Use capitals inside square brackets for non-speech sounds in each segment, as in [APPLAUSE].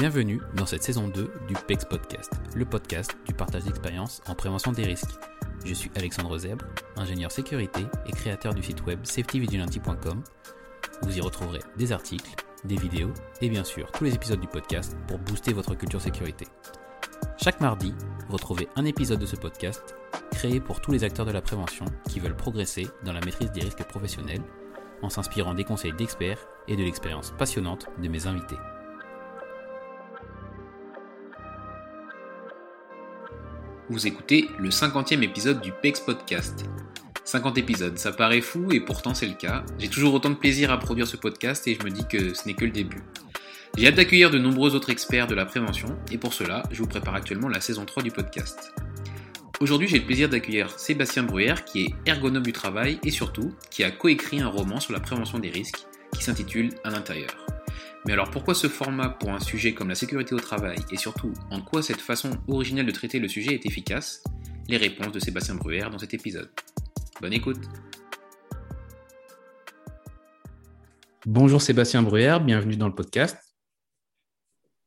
Bienvenue dans cette saison 2 du PEX Podcast, le podcast du partage d'expérience en prévention des risques. Je suis Alexandre Zèbre, ingénieur sécurité et créateur du site web safetyvigilante.com. Vous y retrouverez des articles, des vidéos et bien sûr tous les épisodes du podcast pour booster votre culture sécurité. Chaque mardi, retrouvez un épisode de ce podcast créé pour tous les acteurs de la prévention qui veulent progresser dans la maîtrise des risques professionnels en s'inspirant des conseils d'experts et de l'expérience passionnante de mes invités. Vous écoutez le 50e épisode du PEX Podcast. 50 épisodes, ça paraît fou et pourtant c'est le cas. J'ai toujours autant de plaisir à produire ce podcast et je me dis que ce n'est que le début. J'ai hâte d'accueillir de nombreux autres experts de la prévention et pour cela, je vous prépare actuellement la saison 3 du podcast. Aujourd'hui, j'ai le plaisir d'accueillir Sébastien Bruyère qui est ergonome du travail et surtout qui a coécrit un roman sur la prévention des risques qui s'intitule À l'intérieur. Mais alors pourquoi ce format pour un sujet comme la sécurité au travail et surtout en quoi cette façon originelle de traiter le sujet est efficace? Les réponses de Sébastien Bruyère dans cet épisode. Bonne écoute Bonjour Sébastien Bruyère, bienvenue dans le podcast.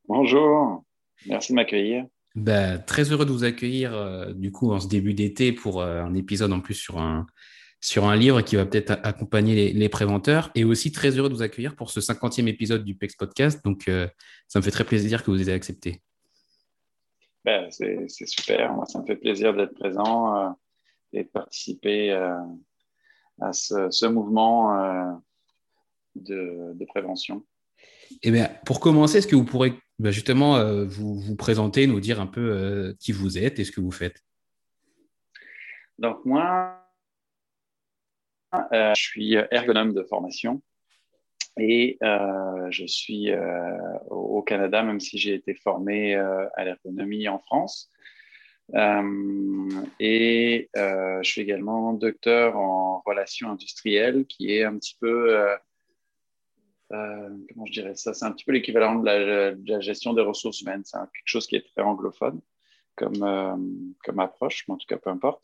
Bonjour, merci de m'accueillir. Ben, très heureux de vous accueillir euh, du coup en ce début d'été pour euh, un épisode en plus sur un, sur un livre qui va peut-être accompagner les, préventeurs et aussi très heureux de vous accueillir pour ce 50e épisode du PEX Podcast. Donc euh, ça me fait très plaisir que vous ayez accepté. Ben, c'est super, Moi, ça me fait plaisir d'être présent et de participer à ce, ce mouvement de, de prévention. Eh bien, pour commencer, est-ce que vous pourrez bah, justement euh, vous, vous, présenter, nous dire un peu euh, qui vous êtes et ce que vous faites? Donc, moi, euh, je suis ergonome de formation et je suis au Canada, même si j'ai été formé à l'ergonomie en France. et je suis également docteur en relations industrielles, qui est un petit peu euh, comment je dirais ça, c'est un petit peu l'équivalent de, la, gestion des ressources humaines. C'est quelque chose qui est très anglophone comme, euh, comme approche, mais en tout cas, peu importe.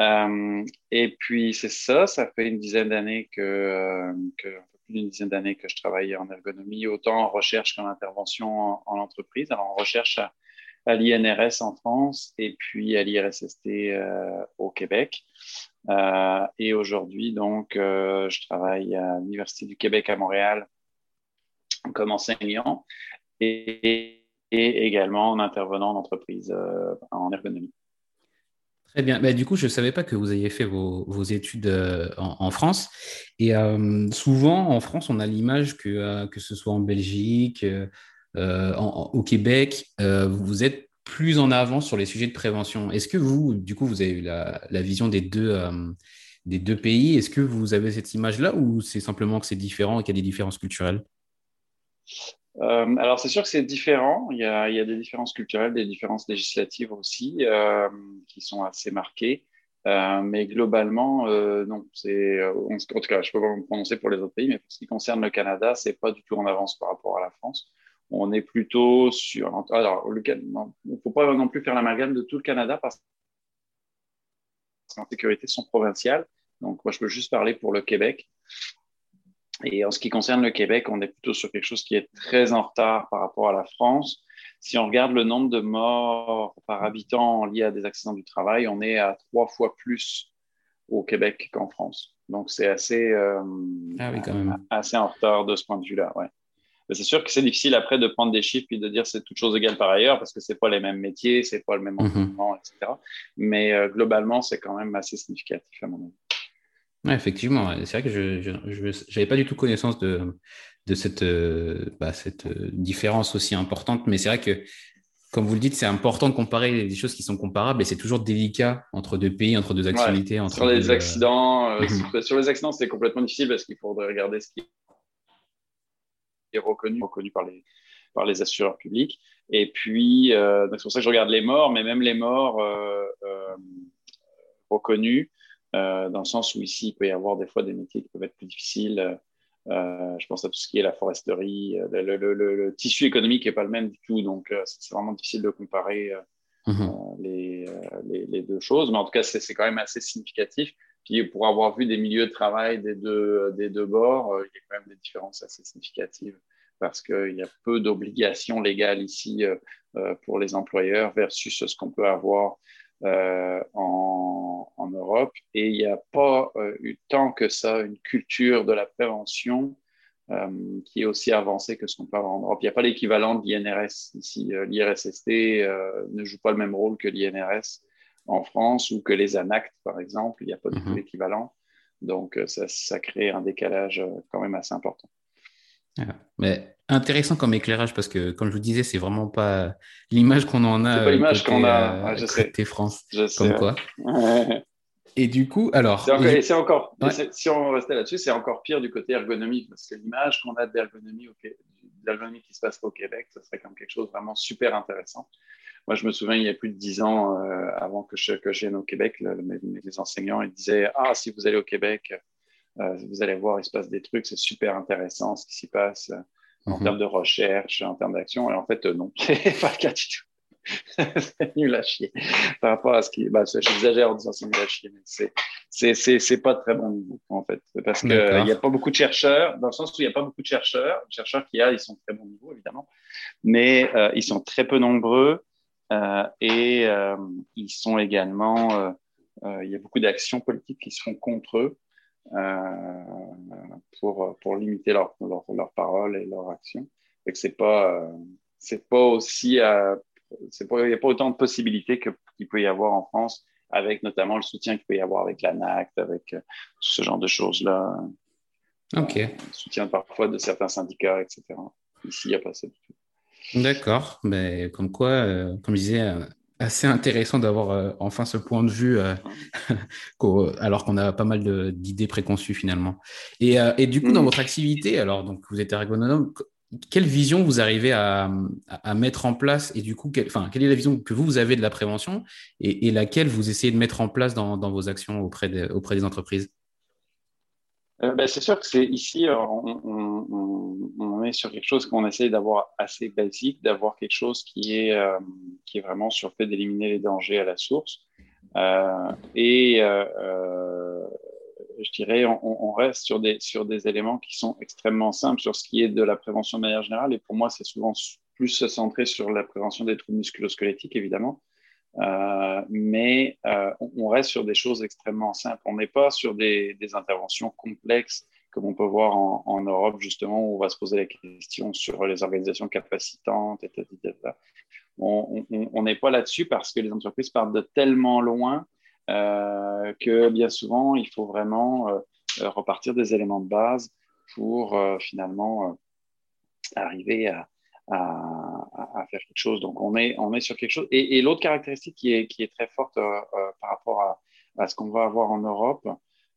Euh, et puis, c'est ça, ça fait une dizaine d'années que, que, un plus d'une dizaine d'années que je travaille en ergonomie, autant en recherche qu'en intervention en, entreprise. Alors, en recherche à, l'INRS en France et puis à l'IRSST au Québec. Euh, et aujourd'hui, donc, euh, je travaille à l'Université du Québec à Montréal comme enseignant et, également en intervenant en entreprise euh, en ergonomie. Très bien. Bah, du coup, je ne savais pas que vous ayez fait vos, études euh, en, France. Et euh, souvent, en France, on a l'image que, que ce soit en Belgique, au Québec, vous êtes plus en avant sur les sujets de prévention. Est-ce que vous, du coup, vous avez eu la, la vision des deux, des deux pays? Est-ce que vous avez cette image-là ou c'est simplement que c'est différent et qu'il y a des différences culturelles? Euh, alors, c'est sûr que c'est différent. Il y, a, il y, a, des différences culturelles, des différences législatives aussi, euh, qui sont assez marquées. Euh, mais globalement, euh, non. C'est, euh, en tout cas, je peux pas me prononcer pour les autres pays, mais pour ce qui concerne le Canada, c'est pas du tout en avance par rapport à la France. On est plutôt sur. Alors, il ne faut pas non plus faire l'amalgame de tout le Canada parce que les sécurité sont provinciales. Donc, moi, je peux juste parler pour le Québec. Et en ce qui concerne le Québec, on est plutôt sur quelque chose qui est très en retard par rapport à la France. Si on regarde le nombre de morts par habitant liés à des accidents du travail, on est à trois fois plus au Québec qu'en France. Donc c'est assez, euh, ah assez en retard de ce point de vue-là. Ouais. C'est sûr que c'est difficile après de prendre des chiffres et de dire c'est toute chose égale par ailleurs parce que c'est pas les mêmes métiers, c'est pas le même mhm. environnement, etc. Mais euh, globalement, c'est quand même assez significatif à mon avis effectivement, c'est vrai que je n'avais pas du tout connaissance de, de cette, euh, bah, cette euh, différence aussi importante, mais c'est vrai que comme vous le dites, c'est important de comparer des choses qui sont comparables et c'est toujours délicat entre deux pays, entre deux activités. Entre sur les accidents, mhm. sur les accidents, c'est complètement difficile parce qu'il faudrait regarder ce qui est reconnu, reconnu par les, par les assureurs publics. Et puis, c'est pour ça que je regarde les morts, mais même les morts reconnus, euh, dans le sens où ici, il peut y avoir des fois des métiers qui peuvent être plus difficiles. Euh, je pense à tout ce qui est la foresterie. Le, le, le, tissu économique n'est pas le même du tout, donc euh, c'est vraiment difficile de comparer mhm. les, les, les, deux choses. Mais en tout cas, c'est quand même assez significatif. Puis pour avoir vu des milieux de travail des deux, des deux bords, il y a quand même des différences assez significatives parce qu'il y a peu d'obligations légales ici pour les employeurs versus ce qu'on peut avoir euh, en, en, Europe et il n'y a pas euh, eu tant que ça une culture de la prévention euh, qui est aussi avancée que ce qu'on peut avoir en Europe. Il n'y a pas l'équivalent de l'INRS ici. L'IRSST ne joue pas le même rôle que l'INRS en France ou que les ANACT, par exemple. Il n'y a pas du tout l'équivalent. Mhm. Donc, ça, ça, crée un décalage quand même assez important. Mais intéressant comme éclairage parce que, comme je vous disais, c'est vraiment pas l'image qu'on en a. C'est pas l'image qu'on a. Euh, je sais. France. comme quoi. [LAUGHS] Et du coup, alors. C'est encore, si on restait là-dessus, c'est encore pire du côté ergonomique parce que l'image qu'on a de l'ergonomie, qui se passe au Québec, ça serait comme quelque chose de vraiment super intéressant. Moi, je me souviens, il y a plus de dix ans, euh, avant que je, que vienne au Québec, mes, mes, enseignants ils disaient Ah, si vous allez au Québec, euh, vous allez voir, il se passe des trucs, c'est super intéressant ce qui s'y passe euh, en mhm. termes de recherche, en termes d'action. Et en fait, euh, non, [LAUGHS] c'est pas le cas du tout. [LAUGHS] c'est nul à chier par rapport à ce qui. Bah, J'exagère en disant c'est nul à chier, mais c'est pas de très bon niveau en fait. Parce qu'il n'y a pas beaucoup de chercheurs, dans le sens où il n'y a pas beaucoup de chercheurs. Les chercheurs qu'il y a, ils sont de très bon niveau évidemment, mais ils sont très peu nombreux euh, et ils sont également. il y a beaucoup d'actions politiques qui se font contre eux. Euh, pour, pour limiter leurs leur, leur paroles et leurs actions. Et que c'est pas, euh, c'est pas aussi, euh, c'est pas, il n'y a pas autant de possibilités qu'il peut y avoir en France avec notamment le soutien qu'il peut y avoir avec l'ANACT, avec ce genre de choses-là. Ok. le soutien parfois de certains syndicats, etc. Ici, il n'y a pas ça du tout. D'accord. Mais comme quoi, comme je disais, assez intéressant d'avoir euh, enfin ce point de vue, euh, [LAUGHS] alors qu'on a pas mal d'idées préconçues finalement. Et, euh, et, du coup, dans mm. votre activité, alors donc vous êtes ergonome, quelle vision vous arrivez à, à, mettre en place? Et du coup, enfin, quelle est la vision que vous, vous avez de la prévention? Et, et laquelle vous essayez de mettre en place dans, dans vos actions auprès, de, auprès des entreprises? Euh, ben, c'est sûr que c'est ici, euh, on, est sur quelque chose qu'on essaie d'avoir assez basique, d'avoir quelque chose qui est, euh, qui est vraiment sur le fait d'éliminer les dangers à la source. Et je dirais, on, on, reste sur des, sur des éléments qui sont extrêmement simples sur ce qui est de la prévention de manière générale. Et pour moi, c'est souvent plus centré sur la prévention des troubles musculosquelettiques, évidemment. Euh, mais euh, on reste sur des choses extrêmement simples. On n'est pas sur des, interventions complexes comme on peut voir en, Europe, justement, où on va se poser la question sur les organisations capacitantes, etc. On n'est pas là-dessus parce que les entreprises partent de tellement loin euh, que bien souvent, il faut vraiment repartir des éléments de base pour finalement arriver à, à, faire quelque chose. Donc, on est, on est sur quelque chose. Et, et l'autre caractéristique qui est, qui est très forte euh, euh par rapport à, à, ce qu'on va avoir en Europe,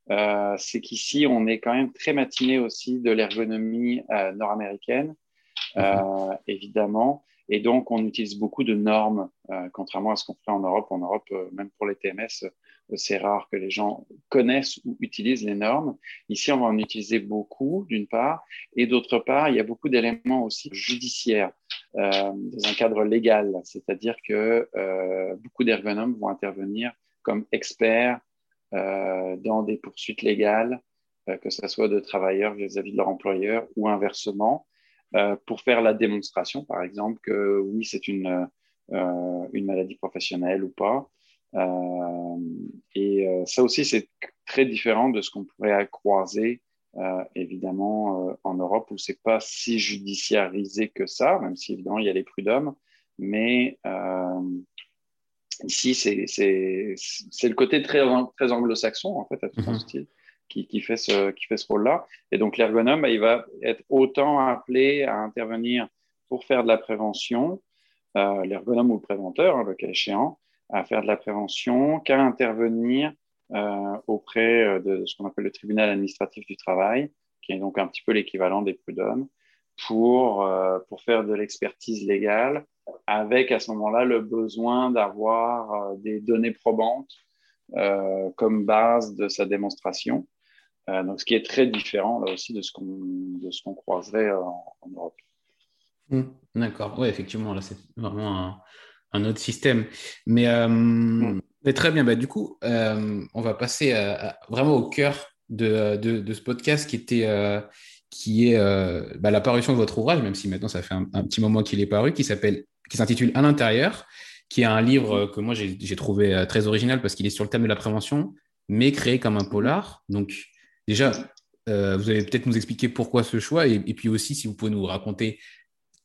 euh, c'est qu'ici, on est quand même très matiné aussi de l'ergonomie euh, nord-américaine, euh, évidemment. Et donc, on utilise beaucoup de normes, contrairement à ce qu'on fait en Europe. En Europe, même pour les TMS, c'est rare que les gens connaissent ou utilisent les normes. Ici, on va en utiliser beaucoup, d'une part, et d'autre part, il y a beaucoup d'éléments aussi judiciaires euh, dans un cadre légal, c'est-à-dire que euh, beaucoup d'ergonomes vont intervenir comme experts euh, dans des poursuites légales, que ce soit de travailleurs vis-à-vis de leur employeur ou inversement, pour faire la démonstration, par exemple, que oui, c'est une, une maladie professionnelle ou pas. Et ça aussi, c'est très différent de ce qu'on pourrait croiser euh, évidemment en Europe où c'est pas si judiciarisé que ça, même si évidemment il y a les prud'hommes, mais ici c'est le côté très très anglo-saxon en fait à tout style qui, qui, fait ce qui fait ce rôle-là. Et donc l'ergonome, bah, il va être autant appelé à intervenir pour faire de la prévention l'ergonome ou le préventeur, hein, le cas échéant, à faire de la prévention qu'à intervenir auprès de ce qu'on appelle le tribunal administratif du travail, qui est donc un petit peu l'équivalent des prud'hommes, pour, pour faire de l'expertise légale avec à ce moment-là le besoin d'avoir euh, des données probantes euh, comme base de sa démonstration. Euh, donc, ce qui est très différent là aussi de ce qu'on croiserait en, Europe. Mmh, d'accord, oui, effectivement, là c'est vraiment un, autre système. Mais, mmh. Très bien, bah, du coup, on va passer vraiment au cœur de, ce podcast qui était qui est bah, la parution de votre ouvrage, même si maintenant ça fait un, petit moment qu'il est paru, qui s'appelle s'intitule À l'intérieur, qui est un livre que moi j'ai trouvé euh, très original parce qu'il est sur le thème de la prévention, mais créé comme un polar. Donc déjà, euh, vous allez peut-être nous expliquer pourquoi ce choix et, puis aussi si vous pouvez nous raconter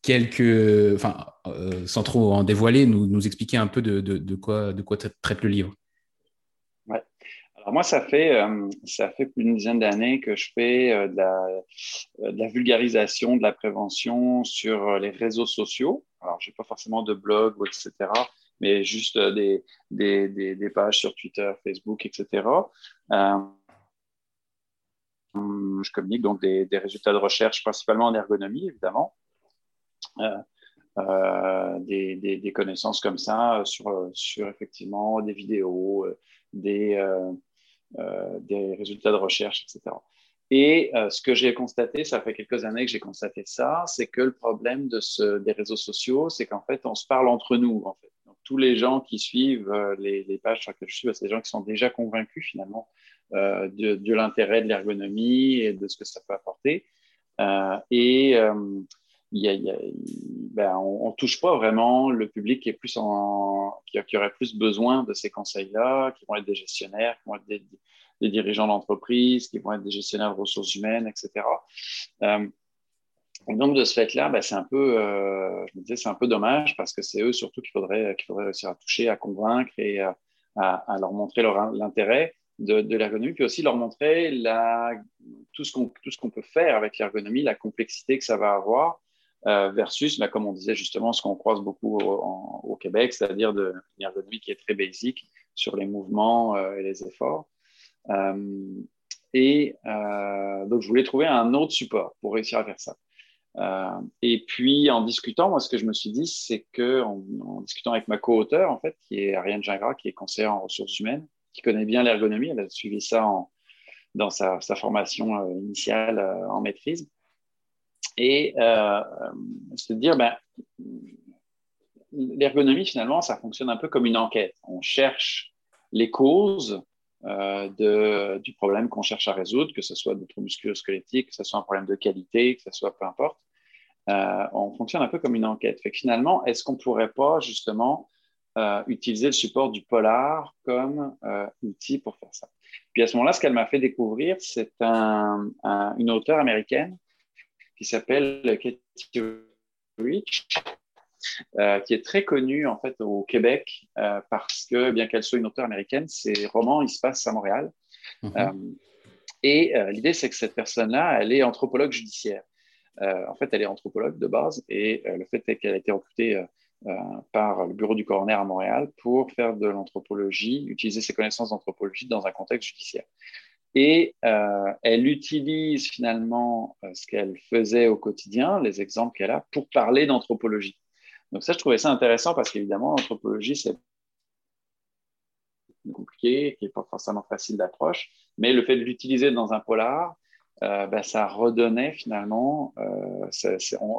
quelques, enfin, euh, sans trop en dévoiler, nous, expliquer un peu de, quoi, de quoi traite le livre. Alors moi, ça fait, ça fait plus d'une dizaine d'années que je fais de, la, de la vulgarisation, de la prévention sur les réseaux sociaux. Alors, je n'ai pas forcément de blog, etc., mais juste euh, des, des, des, pages sur Twitter, Facebook, etc. Euh, je communique donc des, résultats de recherche, principalement en ergonomie, évidemment. Euh, des, connaissances comme ça sur, sur effectivement des vidéos, des, des résultats de recherche, etc. Et euh, ce que j'ai constaté, ça fait quelques années que j'ai constaté ça, c'est que le problème de ce, des réseaux sociaux, c'est qu'en fait, on se parle entre nous. En fait. Tous les gens qui suivent euh, les, pages sur lesquelles je suis, c'est des gens qui sont déjà convaincus finalement euh, de, de l'intérêt de l'ergonomie et de ce que ça peut apporter. Euh, et ben, on, ne touche pas vraiment le public qui est plus qui, aurait plus besoin de ces conseils-là, qui vont être des gestionnaires, qui vont être des, dirigeants d'entreprise, qui vont être des gestionnaires de ressources humaines, etc. Euh, donc de ce fait-là, bah, c'est un peu, euh, je me disais, c'est un peu dommage parce que c'est eux surtout qu'il faudrait, qu'il faudrait réussir à toucher, à convaincre et à, leur montrer l'intérêt de, l'ergonomie, puis aussi leur montrer tout ce qu'on tout ce qu'on peut faire avec l'ergonomie, la complexité que ça va avoir. Euh, versus, bah, comme on disait justement, ce qu'on croise beaucoup au, Québec, c'est-à-dire de l'ergonomie qui est très basique sur les mouvements euh, et les efforts. Euh, et donc, je voulais trouver un autre support pour réussir à faire ça. Et puis, en discutant, moi, ce que je me suis dit, c'est que en, discutant avec ma co-auteure, en fait, qui est Ariane Gingras, qui est conseillère en ressources humaines, qui connaît bien l'ergonomie, elle a suivi ça en, dans sa formation initiale en maîtrise. Et euh, c'est de dire, ben, l'ergonomie, finalement, ça fonctionne un peu comme une enquête. On cherche les causes euh, de, du problème qu'on cherche à résoudre, que ce soit des troubles musculo-squelettiques, que ce soit un problème de qualité, que ce soit peu importe. Euh, on fonctionne un peu comme une enquête. Fait que finalement, est-ce qu'on ne pourrait pas justement euh, utiliser le support du polar comme euh, outil pour faire ça? Puis à ce moment-là, ce qu'elle m'a fait découvrir, c'est un, une auteure américaine qui s'appelle Katie Rich, euh, qui est très connue en fait au Québec euh, parce que bien qu'elle soit une auteure américaine, ses romans ils se passent à Montréal. Mhm. Euh, et l'idée c'est que cette personne-là, elle est anthropologue judiciaire. en fait, elle est anthropologue de base et le fait est qu'elle a été recrutée par le bureau du coroner à Montréal pour faire de l'anthropologie, utiliser ses connaissances d'anthropologie dans un contexte judiciaire. Et euh, elle utilise finalement ce qu'elle faisait au quotidien, les exemples qu'elle a, pour parler d'anthropologie. Donc ça, je trouvais ça intéressant parce qu'évidemment, l'anthropologie, c'est compliqué, qui n'est pas forcément facile d'approche, mais le fait de l'utiliser dans un polar, euh, ben, ça redonnait finalement, euh,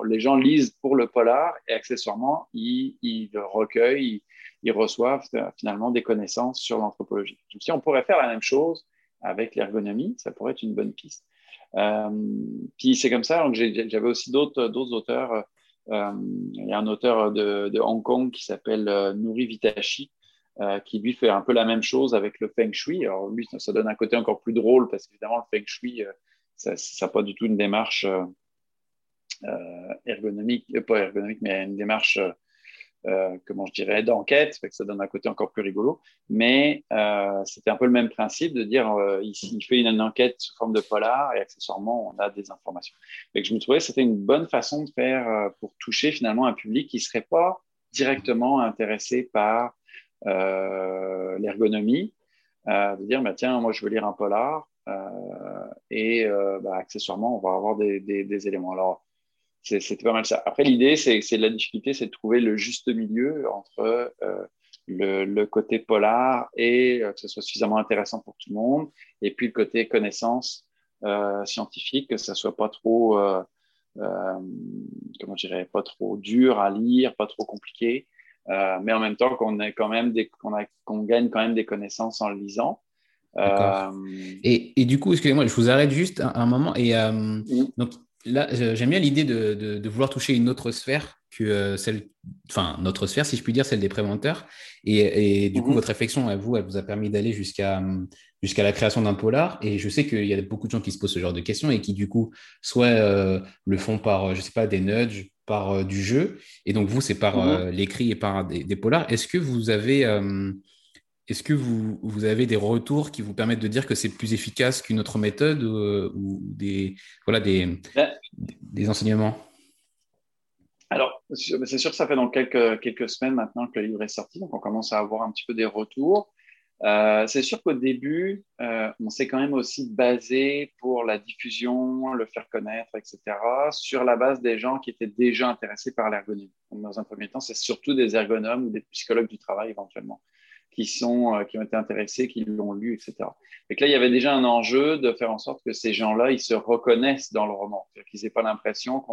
les gens lisent pour le polar et accessoirement, ils, ils le recueillent, ils, reçoivent euh, finalement des connaissances sur l'anthropologie. Je me suis dit, on pourrait faire la même chose avec l'ergonomie, ça pourrait être une bonne piste. Euh, puis c'est comme ça, j'avais aussi d'autres auteurs euh, il y a un auteur de, Hong Kong qui s'appelle euh, Nouri Vitachi, euh, qui lui fait un peu la même chose avec le feng shui. Alors lui, ça, donne un côté encore plus drôle parce qu'évidemment, le feng shui, ça n'a pas du tout une démarche ergonomique, pas ergonomique, mais une démarche euh, comment je dirais, d'enquête, que ça donne un côté encore plus rigolo. Mais euh, c'était un peu le même principe de dire, euh, il fait une, enquête sous forme de polar et accessoirement, on a des informations. Et que je me trouvais que c'était une bonne façon de faire pour toucher finalement un public qui serait pas directement intéressé par l'ergonomie, de dire bah, tiens, moi je veux lire un polar et bah, accessoirement on va avoir des, éléments. C'était pas mal ça. Après, l'idée, c'est la difficulté, c'est de trouver le juste milieu entre euh, le, côté polar et euh, que ce soit suffisamment intéressant pour tout le monde, et puis le côté connaissance euh, scientifique, que ça soit pas trop, comment dirais, pas trop dur à lire, pas trop compliqué, mais en même temps qu'on ait quand même qu'on gagne quand même des connaissances en le lisant. Et, et, du coup, excusez-moi, je vous arrête juste un, moment. Et donc, là, j'aime bien l'idée de, vouloir toucher une autre sphère que euh, celle, enfin, notre sphère, si je puis dire, celle des préventeurs. Et, du coup, mhm. votre réflexion, à vous, elle vous a permis d'aller jusqu'à jusqu'à la création d'un polar. Et je sais qu'il y a beaucoup de gens qui se posent ce genre de questions et qui, du coup, soit euh, le font par, je sais pas, des nudges, par euh, du jeu. Et donc, vous, c'est par mhm. l'écrit et par des, des polars. Est-ce que vous avez est-ce que vous, vous, avez des retours qui vous permettent de dire que c'est plus efficace qu'une autre méthode euh, ou, des, voilà, des, ben, des enseignements? Alors, c'est sûr que ça fait dans quelques, quelques semaines maintenant que le livre est sorti, donc on commence à avoir un petit peu des retours. Euh, c'est sûr qu'au début, euh, on s'est quand même aussi basé pour la diffusion, le faire connaître, etc., sur la base des gens qui étaient déjà intéressés par l'ergonomie. Dans un premier temps, c'est surtout des ergonomes ou des psychologues du travail éventuellement qui, sont, euh, qui ont été intéressés, qui l'ont lu, etc. Et que là, il y avait déjà un enjeu de faire en sorte que ces gens-là, ils se reconnaissent dans le roman, qu'ils n'aient pas l'impression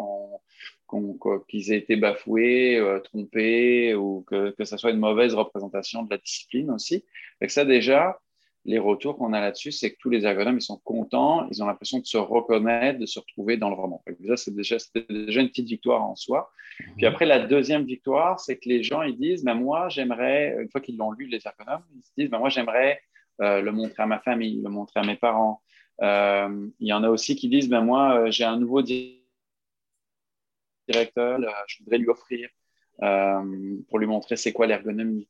qu'ils aient été bafoués, euh, trompés, ou que, que ça soit une mauvaise représentation de la discipline aussi. Et que ça, déjà, les retours qu'on a là-dessus, c'est que tous les ergonomes, ils sont contents, ils ont l'impression de se reconnaître, de se retrouver dans le roman. Ça, c'est déjà, déjà, une petite victoire en soi. Puis après, la deuxième victoire, c'est que les gens, ils disent, ben moi, j'aimerais, une fois qu'ils l'ont lu, les ergonomes, ils se disent, ben moi, j'aimerais euh, le montrer à ma famille, le montrer à mes parents. Euh, il y en a aussi qui disent, ben moi, euh, j'ai un nouveau directeur, je voudrais lui offrir pour lui montrer c'est quoi l'ergonomie.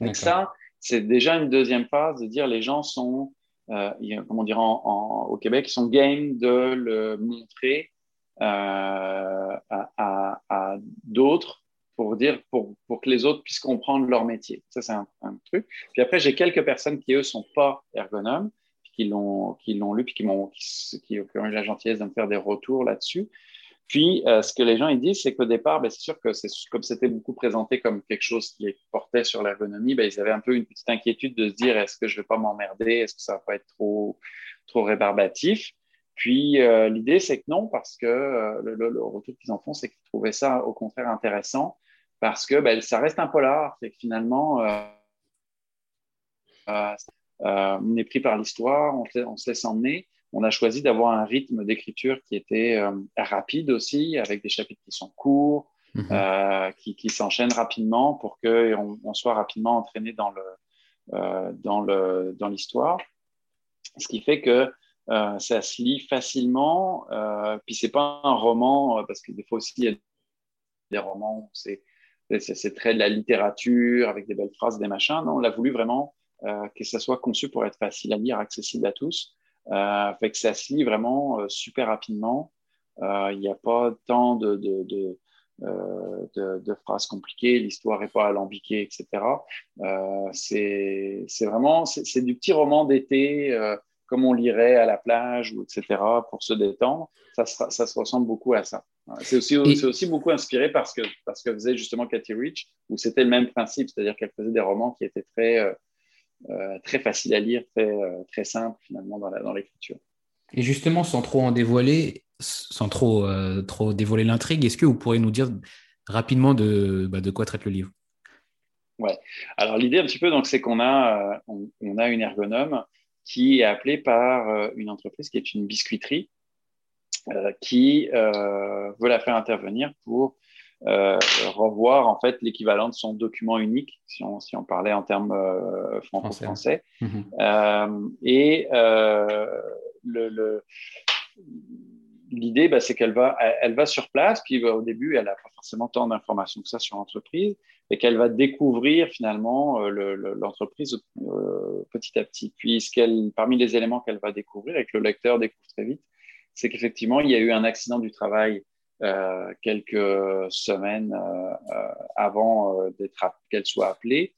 Donc ça, c'est déjà une deuxième phase de dire les gens sont, euh, comment dire, au Québec, ils sont game de le montrer euh, à, d'autres pour dire pour, pour, que les autres puissent comprendre leur métier. Ça, c'est un, truc. Puis après, j'ai quelques personnes qui, eux, sont pas ergonomes, qui l'ont, qui l'ont lu, puis qui, m'ont, qui, qui, ont eu la gentillesse de me faire des retours là-dessus. Puis, euh, ce que les gens ils disent, c'est qu'au départ, ben, c'est sûr que c'est comme c'était beaucoup présenté comme quelque chose qui portait sur l'ergonomie, ben, ils avaient un peu une petite inquiétude de se dire est-ce que je vais pas m'emmerder, est-ce que ça va pas être trop trop rébarbatif? Puis euh, l'idée, c'est que non, parce que euh, le, retour qu'ils en font, c'est qu'ils trouvaient ça au contraire intéressant, parce que ben, ça reste un polar, c'est que finalement on est pris par l'histoire, on, on se laisse emmener on a choisi d'avoir un rythme d'écriture qui était euh, rapide aussi, avec des chapitres qui sont courts, mhm. euh, qui, s'enchaînent rapidement pour qu'on on soit rapidement entraîné dans le euh, dans le dans l'histoire. Ce qui fait que ça se lit facilement. puis c'est pas un roman parce que des fois aussi il y a des romans c'est c'est très de la littérature avec des belles phrases, des machins. Non, on l'a voulu vraiment que ça soit conçu pour être facile à lire, accessible à tous. Euh, fait que ça se lit vraiment euh, super rapidement. Euh, il n'y a pas tant de, de, de de, phrases compliquées, l'histoire n'est pas alambiquée, etc. Euh, c'est vraiment, c'est du petit roman d'été, comme on lirait à la plage, etc., pour se détendre. Ça, ça se ressemble beaucoup à ça. C'est aussi, aussi beaucoup inspiré parce que, parce que faisait justement Cathy Rich, où c'était le même principe, c'est-à-dire qu'elle faisait des romans qui étaient très, très facile à lire, très, euh, très simple finalement dans l'écriture. Et justement, sans trop en dévoiler, sans trop, euh, trop dévoiler l'intrigue, est-ce que vous pourriez nous dire rapidement de, bah, de quoi traite le livre? Ouais. Alors l'idée un petit peu, donc, c'est qu'on a, on, a une ergonome qui est appelée par une entreprise qui est une biscuiterie qui veut la faire intervenir pour euh, revoir en fait l'équivalent de son document unique, si on, si on parlait en termes euh, franco-français. Mhm. Euh, et le, l'idée, bah, c'est qu'elle va, elle va sur place, puis au début, elle n'a pas forcément tant d'informations que ça sur l'entreprise, et qu'elle va découvrir finalement l'entreprise petit à petit. Puis, ce qu'elle, parmi les éléments qu'elle va découvrir et que le lecteur découvre très vite, c'est qu'effectivement, il y a eu un accident du travail quelques semaines avant qu'elle soit appelée,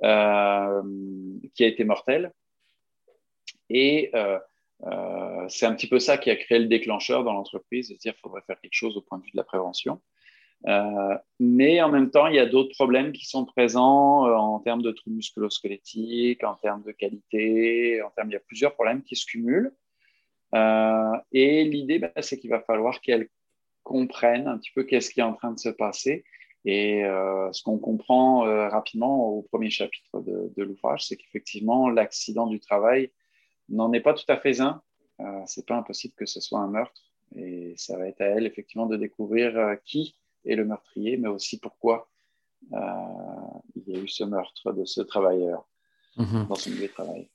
qui a été mortelle. Et c'est un petit peu ça qui a créé le déclencheur dans l'entreprise, de dire qu'il faudrait faire quelque chose au point de vue de la prévention. Euh, mais en même temps, il y a d'autres problèmes qui sont présents euh, en termes de troubles musculo-squelettiques, en termes de qualité, en termes, il y a plusieurs problèmes qui se cumulent. Euh, et l'idée, bah, c'est qu'il va falloir qu'elles comprennent un petit peu qu'est-ce qui est en train de se passer. Et ce qu'on comprend rapidement au premier chapitre de, de l'ouvrage, c'est qu'effectivement, l'accident du travail n'en est pas tout à fait un. c'est pas impossible que ce soit un meurtre. Et ça va être à elle, effectivement, de découvrir qui et le meurtrier, mais aussi pourquoi euh, il y a eu ce meurtre de ce travailleur mhm. dans son milieu de travail.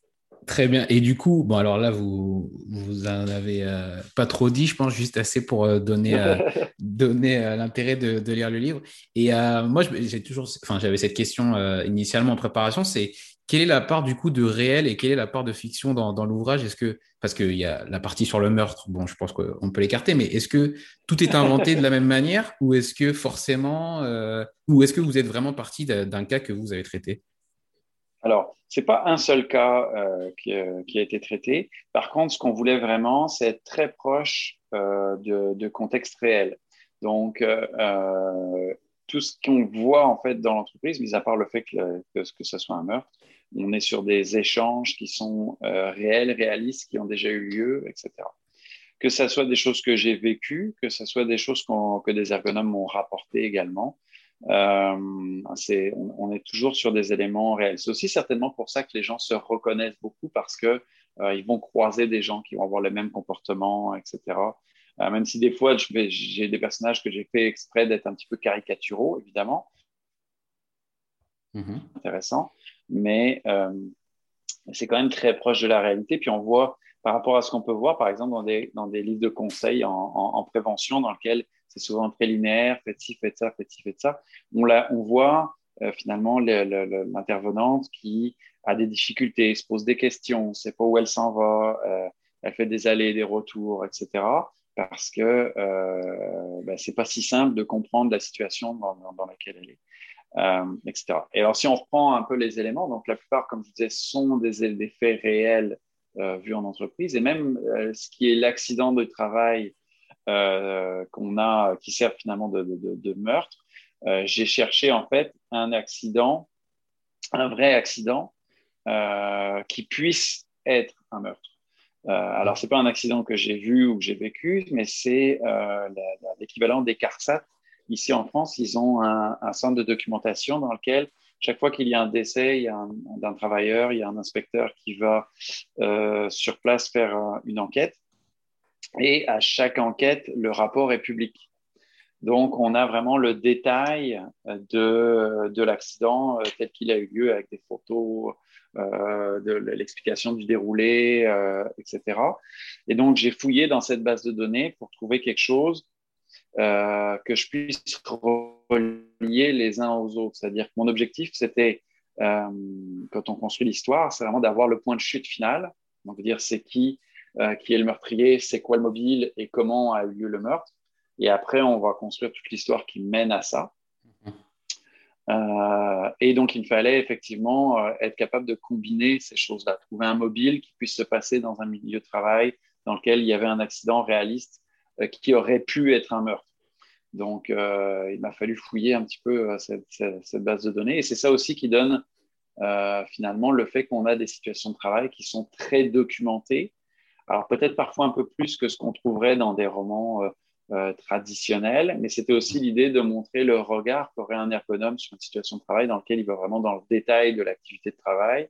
Très bien. Et du coup, bon, alors là, vous vous en avez euh, pas trop dit, je pense, juste assez pour euh, donner, [LAUGHS] donner l'intérêt de, de, lire le livre. Et moi, j'ai toujours, enfin, j'avais cette question initialement en préparation, c'est quelle est la part du coup de réel et quelle est la part de fiction dans, dans l'ouvrage? Est-ce que parce qu'il y a la partie sur le meurtre, bon, je pense qu'on peut l'écarter, mais est-ce que tout est inventé de la même manière ou est-ce que forcément, euh, ou est-ce que vous êtes vraiment parti d'un cas que vous avez traité? Alors, c'est pas un seul cas euh, qui, euh, qui, a été traité. Par contre, ce qu'on voulait vraiment, c'est être très proche de, de, contexte réel. Donc, tout ce qu'on voit en fait dans l'entreprise, mis à part le fait que, que, que ce soit un meurtre, on est sur des échanges qui sont euh, réels, réalistes, qui ont déjà eu lieu, etc. Que ce soit des choses que j'ai vécues, que ce soit des choses que des ergonomes m'ont rapportées également. Euh, on, est toujours sur des éléments réels. C'est aussi certainement pour ça que les gens se reconnaissent beaucoup parce que euh, ils vont croiser des gens qui vont avoir le même comportement, etc. même si des fois, j'ai des personnages que j'ai fait exprès d'être un petit peu caricaturaux, évidemment. Mm-hmm. Intéressant mais euh, c'est quand même très proche de la réalité. Puis on voit, par rapport à ce qu'on peut voir, par exemple, dans des, dans des livres de conseils en, en, prévention, dans lesquels c'est souvent très linéaire, faites ci, faites ça, faites ci, faites ça, on, on voit euh, finalement l'intervenante qui a des difficultés, se pose des questions, ne sait pas où elle s'en va, euh, elle fait des allers, des retours, etc. Parce que euh, ben, c'est pas si simple de comprendre la situation dans, laquelle elle est euh, etc. Et alors, si on reprend un peu les éléments, donc la plupart, comme je disais, sont des, des faits réels vus en entreprise, et même ce qui est l'accident de travail qu'on a, qui sert finalement de, meurtre, euh, j'ai cherché en fait un accident, un vrai accident, qui puisse être un meurtre. alors, c'est pas un accident que j'ai vu ou que j'ai vécu, mais c'est l'équivalent des CARSAT, Ici en France, ils ont un, centre de documentation dans lequel chaque fois qu'il y a un décès d'un travailleur, il y a un inspecteur qui va euh, sur place faire euh, une enquête. Et à chaque enquête, le rapport est public. Donc, on a vraiment le détail de, de l'accident euh, tel qu'il a eu lieu avec des photos, de l'explication du déroulé, etc. Et donc, j'ai fouillé dans cette base de données pour trouver quelque chose euh, que je puisse relier les uns aux autres. C'est-à-dire que mon objectif, c'était, euh, quand on construit l'histoire, c'est vraiment d'avoir le point de chute final. Donc, dire c'est qui, euh, qui est le meurtrier, c'est quoi le mobile et comment a eu lieu le meurtre. Et après, on va construire toute l'histoire qui mène à ça. Euh, et donc, il fallait effectivement euh, être capable de combiner ces choses-là, trouver un mobile qui puisse se passer dans un milieu de travail dans lequel il y avait un accident réaliste qui aurait pu être un meurtre. Donc, il m'a fallu fouiller un petit peu cette, base de données. Et c'est ça aussi qui donne finalement le fait qu'on a des situations de travail qui sont très documentées. Alors, peut-être parfois un peu plus que ce qu'on trouverait dans des romans traditionnels, mais c'était aussi l'idée de montrer le regard qu'aurait un ergonome sur une situation de travail dans lequel il va vraiment dans le détail de l'activité de travail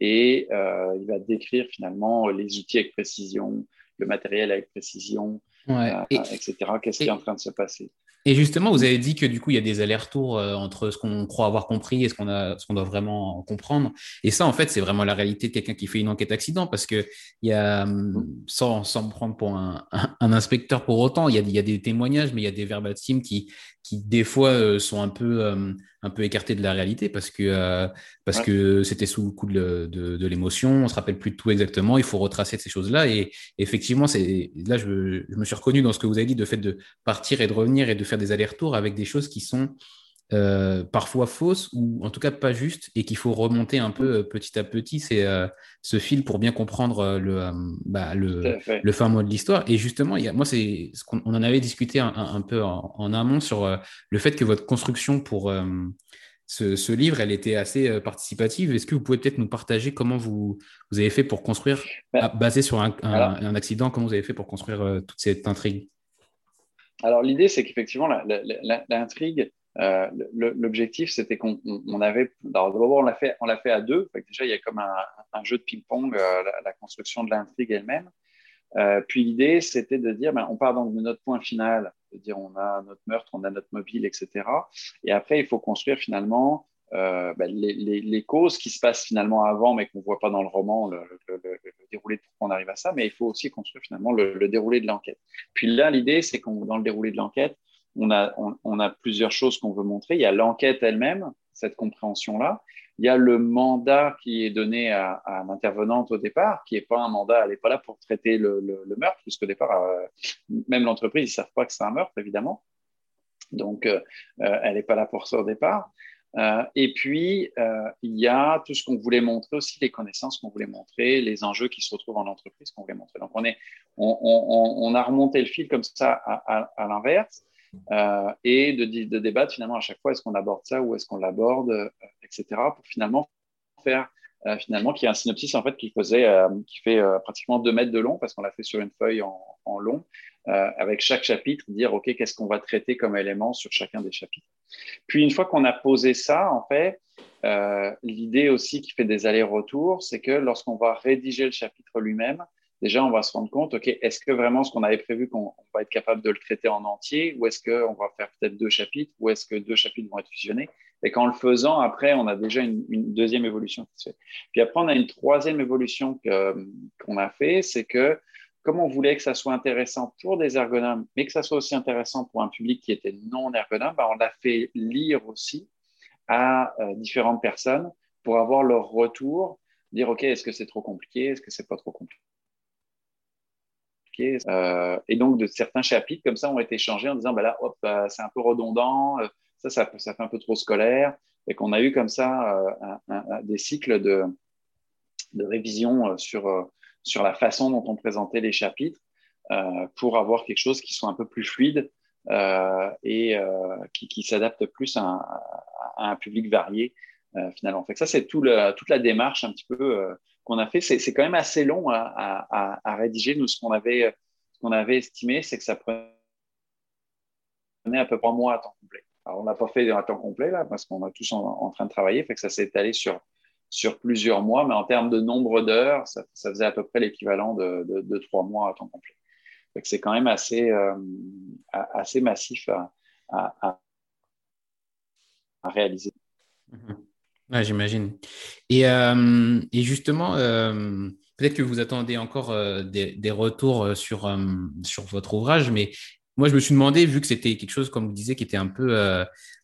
et il va décrire finalement les outils avec précision, le matériel avec précision, ouais. Euh, etc. Qu'est-ce qui est en train de se passer? Et justement, vous avez dit que du coup, il y a des allers-retours euh, entre ce qu'on croit avoir compris et ce qu'on doit vraiment comprendre. Et ça, en fait, c'est vraiment la réalité de quelqu'un qui fait une enquête accident, parce que il y a, hum, sans, sans me prendre pour un, inspecteur pour autant, il y, a, il y, a, des témoignages, mais il y a des verbatims qui, qui des fois sont un peu, un peu écartés de la réalité parce que parce que c'était sous le coup de, de, l'émotion, on se rappelle plus de tout exactement, il faut retracer ces choses-là. Et effectivement, c'est là je, je, me suis reconnu dans ce que vous avez dit, de fait de partir et de revenir et de faire des allers-retours avec des choses qui sont euh, parfois fausses ou en tout cas pas justes et qu'il faut remonter un peu euh, petit à petit c'est euh, ce fil pour bien comprendre le, bah, le, le, fin mot de l'histoire. Et justement, il y a, moi, c'est ce qu'on on en avait discuté un, peu en, amont sur le fait que votre construction pour ce, ce, livre, elle était assez participative. Est-ce que vous pouvez peut-être nous partager comment vous, vous avez fait pour construire, bah, basé sur un, un, accident, comment vous avez fait pour construire toute cette intrigue? Alors l'idée, c'est qu'effectivement, l'intrigue, euh, l'objectif, c'était qu'on avait. D'abord, on l'a fait, on l'a fait à deux. déjà, il y a comme un, jeu de ping-pong, euh, la, construction de l'intrigue elle-même. Euh, puis l'idée, c'était de dire, ben, on part donc de notre point final, de dire on a notre meurtre, on a notre mobile, etc. Et après, il faut construire finalement ben, les, causes qui se passent finalement avant, mais qu'on ne voit pas dans le roman, le, déroulé de pourquoi on arrive à ça. Mais il faut aussi construire finalement le, déroulé de l'enquête. Puis là, l'idée, c'est qu'on dans le déroulé de l'enquête, on a, plusieurs choses qu'on veut montrer. Il y a l'enquête elle-même, cette compréhension-là. Il y a le mandat qui est donné à, l'intervenante au départ, qui n'est pas un mandat, elle n'est pas là pour traiter le, meurtre, puisqu'au départ, euh, même l'entreprise, ils ne savent pas que c'est un meurtre, évidemment. Donc, euh, euh, elle n'est pas là pour ça au départ. et puis, il y a tout ce qu'on voulait montrer aussi, les connaissances qu'on voulait montrer, les enjeux qui se retrouvent en entreprise qu'on voulait montrer. Donc, on, a remonté le fil comme ça à l'inverse. Euh, et de, de, débattre finalement à chaque fois est-ce qu'on aborde ça ou est-ce qu'on l'aborde, euh, etc. pour finalement faire euh, finalement qu'il y a un synopsis en fait qui faisait qui fait pratiquement deux mètres de long parce qu'on l'a fait sur une feuille en, en long avec chaque chapitre dire ok qu'est-ce qu'on va traiter comme élément sur chacun des chapitres. Puis une fois qu'on a posé ça en fait l'idée aussi qui fait des allers-retours c'est que lorsqu'on va rédiger le chapitre lui-même déjà, on va se rendre compte, OK, est-ce que vraiment ce qu'on avait prévu, qu'on va être capable de le traiter en entier, ou est-ce qu'on va faire peut-être deux chapitres, ou est-ce que deux chapitres vont être fusionnés? Et qu'en le faisant, après, on a déjà une, deuxième évolution qui se fait. Puis après, on a une troisième évolution qu'on a fait, c'est que comme on voulait que ça soit intéressant pour des ergonomes, mais que ça soit aussi intéressant pour un public qui était non ergonome, ben, on l'a fait lire aussi à euh, différentes personnes pour avoir leur retour, dire, OK, est-ce que c'est trop compliqué, est-ce que c'est pas trop compliqué? Euh, et donc, de certains chapitres comme ça ont été changés en disant, bah là, hop, euh, c'est un peu redondant, euh, ça, ça, fait un peu trop scolaire. Et qu'on a eu comme ça des cycles de, révision sur, la façon dont on présentait les chapitres pour avoir quelque chose qui soit un peu plus fluide et qui, s'adapte plus à un, public varié finalement. Fait ça, c'est tout toute la démarche un petit peu qu'on a fait. C'est quand même assez long à, rédiger. Nous, ce qu'on avait, estimé, c'est que ça prenait à peu près un mois à temps complet. Alors, on n'a pas fait à temps complet, là, parce qu'on est tous en, train de travailler, fait que ça s'est étalé sur, plusieurs mois, mais en termes de nombre d'heures, ça, faisait à peu près l'équivalent de, trois mois à temps complet. C'est quand même assez, euh, assez massif à, réaliser. J'imagine. Et, euh, et, justement, euh, peut-être que vous attendez encore euh, des, des, retours sur, sur votre ouvrage, mais moi, je me suis demandé, vu que c'était quelque chose, comme vous disiez, qui était un peu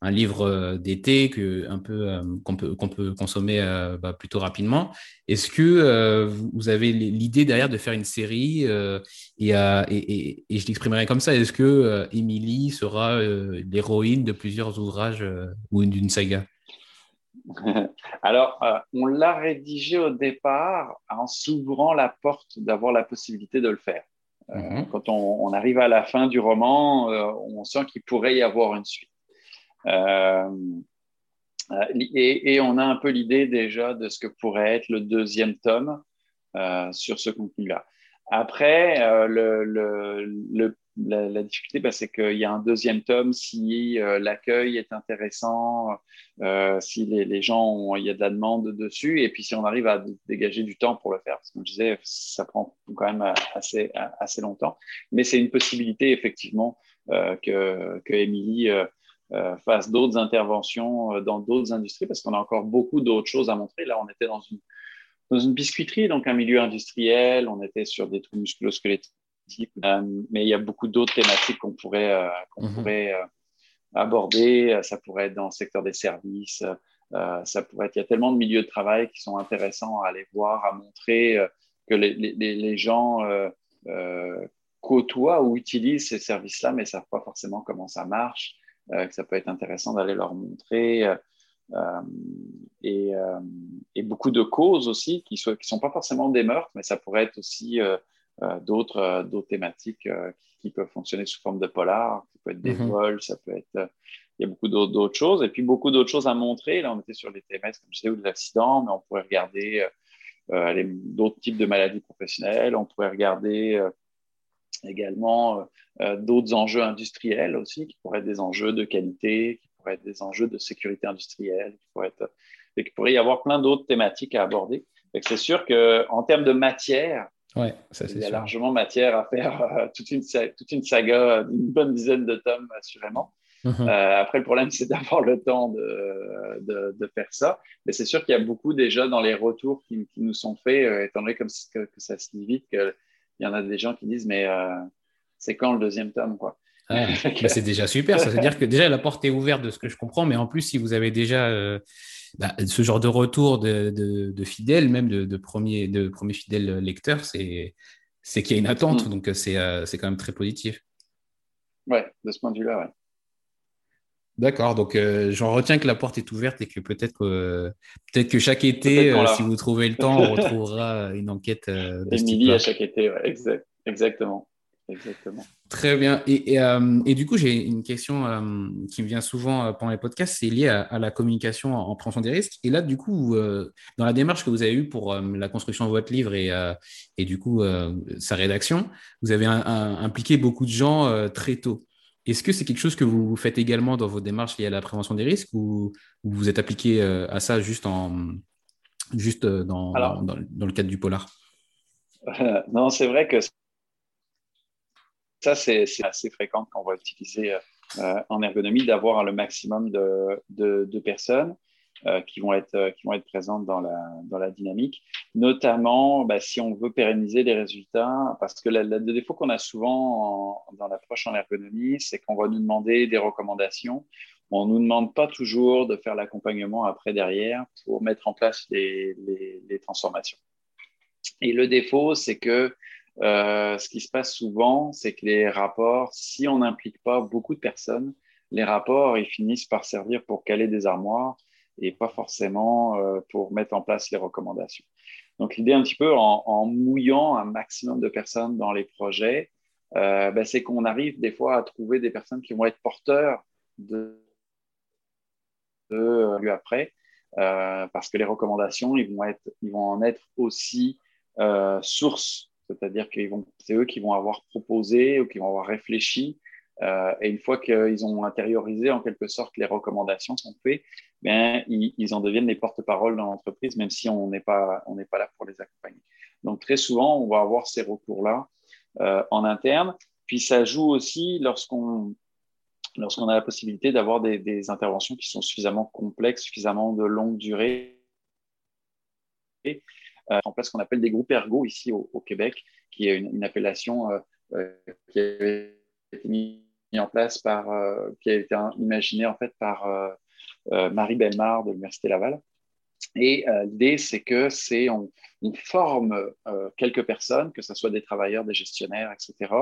un livre d'été, qu'on peut, peut consommer bah, plutôt rapidement, est-ce que vous avez l'idée derrière de faire une série et, et, et, et, je l'exprimerai comme ça, est-ce que Émilie sera l'héroïne de plusieurs ouvrages ou d'une saga? [LAUGHS] Alors, euh, on l'a rédigé au départ en s'ouvrant la porte d'avoir la possibilité de le faire. Euh, mhm. Quand on, arrive à la fin du roman, euh, on sent qu'il pourrait y avoir une suite. Et, on a un peu l'idée déjà de ce que pourrait être le deuxième tome sur ce contenu-là. Après, le, le, la, difficulté, bah, c'est qu'il y a un deuxième tome si euh, l'accueil est intéressant, euh, si les, gens il y a de la demande dessus, et puis si on arrive à dégager du temps pour le faire. Parce que je disais, ça prend quand même assez, assez longtemps. Mais c'est une possibilité, effectivement, euh, que, que fasse d'autres interventions dans d'autres industries, parce qu'on a encore beaucoup d'autres choses à montrer. Là, on était dans une, dans une biscuiterie, donc un milieu industriel, on était sur des trous musculo-squelettiques euh, mais il y a beaucoup d'autres thématiques qu'on pourrait, euh, qu'on mhm. pourrait aborder. Ça pourrait être dans le secteur des services. ça pourrait être, il y a tellement de milieux de travail qui sont intéressants à aller voir, à montrer que les, les, les gens côtoient ou utilisent ces services-là, mais ne savent pas forcément comment ça marche, que ça peut être intéressant d'aller leur montrer. Euh, et, euh, et, beaucoup de causes aussi qui ne qui sont pas forcément des meurtres, mais ça pourrait être aussi euh, d'autres d'autres thématiques qui, peuvent fonctionner sous forme de polar, ça peut être des mhm. vols, ça peut être il y a beaucoup d'autres choses et puis beaucoup d'autres choses à montrer. Là, on était sur les TMS, comme je disais, ou des accidents, mais on pourrait regarder euh, d'autres types de maladies professionnelles. On pourrait regarder également euh, d'autres enjeux industriels aussi, qui pourraient être des enjeux de qualité, pourrait être des enjeux de sécurité industrielle, qui pourrait être, et qu'il pourrait y avoir plein d'autres thématiques à aborder. C'est sûr qu'en termes de matière, ouais, ça, il y a largement matière à faire euh, toute, une, toute une saga d'une bonne dizaine de tomes, assurément. Mhm. Euh, après, le problème, [LAUGHS] c'est d'avoir le temps de, de, de, faire ça. Mais c'est sûr qu'il y a beaucoup déjà dans les retours qui, qui nous sont faits, euh, étant donné comme que, que ça se lit vite, qu'il y en a des gens qui disent Mais c'est quand le deuxième tome quoi? Ah, [LAUGHS] bah, c'est déjà super. Ça veut dire que déjà la porte est ouverte de ce que je comprends, mais en plus, si vous avez déjà bah, ce genre de retour de, de, fidèles, même de, de premiers de premier fidèles lecteurs, c'est qu'il y a une attente. Mm. Donc, c'est euh, c'est quand même très positif. Ouais, de ce point de vue-là, ouais. D'accord, donc euh, j'en retiens que la porte est ouverte et que peut-être que, peut que chaque été, si vous trouvez le [LAUGHS] temps, on retrouvera une enquête. de Émilie à chaque été, ouais, exact, exactement. Exactement. Très bien. Et, euh, et, du coup, j'ai une question euh, qui me vient souvent euh, pendant les podcasts, c'est lié à, la communication en, prenant des risques. Et là, du coup, dans la démarche que vous avez eue pour la construction de votre livre et, et du coup sa rédaction, vous avez impliqué beaucoup de gens très tôt. Est-ce que c'est quelque chose que vous faites également dans vos démarches liées à la prévention des risques ou, vous êtes appliqué à ça juste, en, juste dans, dans, dans, le cadre du polar? [LAUGHS] Non, c'est vrai que ça, c'est assez fréquent qu'on va utiliser euh, en ergonomie, d'avoir le maximum de, personnes euh, qui, vont être, euh, présentes dans la, dynamique, notamment bah, si on veut pérenniser les résultats, parce que le défaut qu'on a souvent dans l'approche en ergonomie, c'est qu'on va nous demander des recommandations. On ne nous demande pas toujours de faire l'accompagnement après derrière pour mettre en place les transformations. Et le défaut, c'est que euh, ce qui se passe souvent, c'est que les rapports, si on n'implique pas beaucoup de personnes, les rapports, ils finissent par servir pour caler des armoires et pas forcément euh, pour mettre en place les recommandations. Donc l'idée un petit peu en, mouillant un maximum de personnes dans les projets, euh, ben, c'est qu'on arrive des fois à trouver des personnes qui vont être porteurs de, de lui après, parce que les recommandations, ils vont, être, ils vont en être aussi source c'est-à-dire que c'est eux qui vont avoir proposé ou qui vont avoir réfléchi. Euh, et une fois qu'ils ont intériorisé en quelque sorte les recommandations sont faites, bien, ils, en deviennent les porte-parole dans l'entreprise, même si on n'est pas, pas là pour les accompagner. Donc très souvent, on va avoir ces recours-là euh, en interne. Puis ça joue aussi lorsqu'on lorsqu'on a la possibilité d'avoir des, des, interventions qui sont suffisamment complexes, suffisamment de longue durée en place ce qu'on appelle des groupes ergo ici au, Québec, qui est une, appellation euh, euh, qui a été mise en place par, qui a été imaginée en fait par Marie Belmar de l'Université Laval. Et l'idée, c'est que c'est on, forme quelques personnes, que ce soit des travailleurs, des gestionnaires, etc.,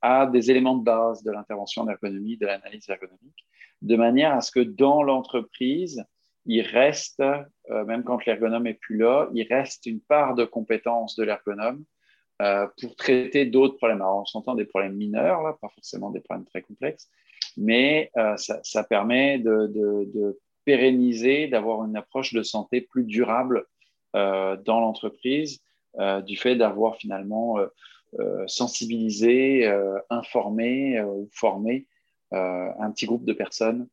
à des éléments de base de l'intervention en ergonomie, de l'analyse ergonomique, de manière à ce que dans l'entreprise, il reste, euh, même quand l'ergonome est plus là, il reste une part de compétence de l'ergonome euh, pour traiter d'autres problèmes. Alors, on s'entend des problèmes mineurs, là, pas forcément des problèmes très complexes, mais euh, ça, permet de, pérenniser, d'avoir une approche de santé plus durable dans l'entreprise, du fait d'avoir finalement sensibilisé, informé ou formé un petit groupe de personnes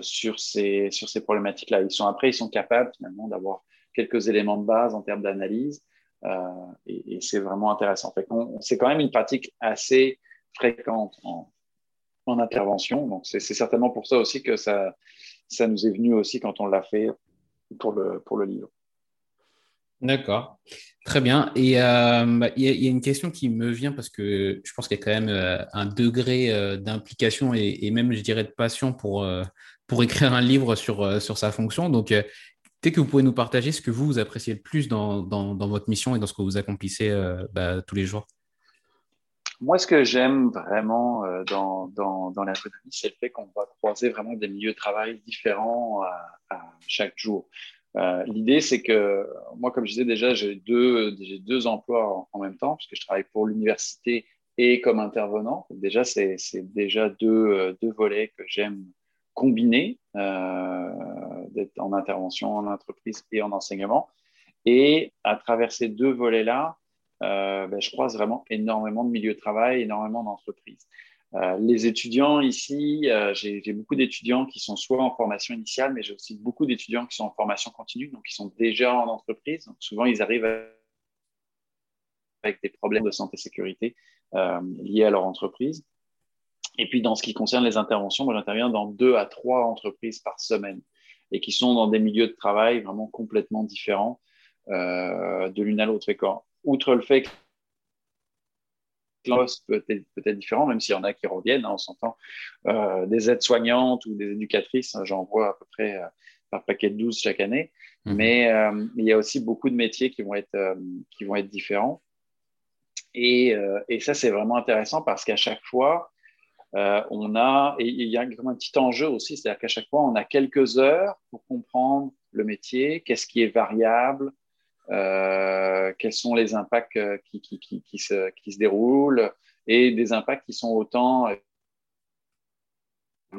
sur ces, sur ces problématiques-là. Ils sont, après, ils sont capables finalement d'avoir quelques éléments de base en termes d'analyse euh, et, c'est vraiment intéressant. c'est quand même une pratique assez fréquente en, en intervention. Donc, c'est, certainement pour ça aussi que ça, ça nous est venu aussi quand on l'a fait pour le, pour le livre. D'accord. Très bien. Et euh, bah, il y, a une question qui me vient parce que je pense qu'il y a quand même euh, un degré euh, d'implication et, même, je dirais, de passion pour, pour écrire un livre sur, sur sa fonction. Donc, peut-être que vous pouvez nous partager ce que vous, vous appréciez le plus dans, dans, votre mission et dans ce que vous accomplissez bah, tous les jours? Moi, ce que j'aime vraiment dans, dans, c'est le fait qu'on va croiser vraiment des milieux de travail différents à chaque jour. Euh, l'idée, c'est que moi, comme je disais déjà, j'ai deux, emplois en, même temps, puisque je travaille pour l'université et comme intervenant. Déjà, c'est déjà deux, deux, volets que j'aime combiner, euh, d'être en intervention en entreprise et en enseignement. Et à travers ces deux volets-là, euh, ben, je croise vraiment énormément de milieux de travail, énormément d'entreprises. Euh, les étudiants ici, euh, j'ai beaucoup d'étudiants qui sont soit en formation initiale, mais j'ai aussi beaucoup d'étudiants qui sont en formation continue, donc qui sont déjà en entreprise. Souvent, ils arrivent avec des problèmes de santé et sécurité euh, liés à leur entreprise. Et puis, dans ce qui concerne les interventions, moi, j'interviens dans deux à trois entreprises par semaine et qui sont dans des milieux de travail vraiment complètement différents de l'une à l'autre. Outre le fait que poste peut être, peut être même s'il y en a qui reviennent, hein, on s'entend. Euh, des aides-soignantes ou des éducatrices, hein, j'en vois à peu près euh, par paquet de 12 chaque année. Mhm. Mais euh, il y a aussi beaucoup de métiers qui vont être, qui vont être différents. Et, et ça, c'est vraiment intéressant parce qu'à chaque fois, on a, et il y a un petit enjeu aussi, c'est-à-dire qu'à chaque fois, on a quelques heures pour comprendre le métier, qu'est-ce qui est variable, euh, quels sont les impacts euh, qui, se, déroulent et des impacts qui sont autant euh,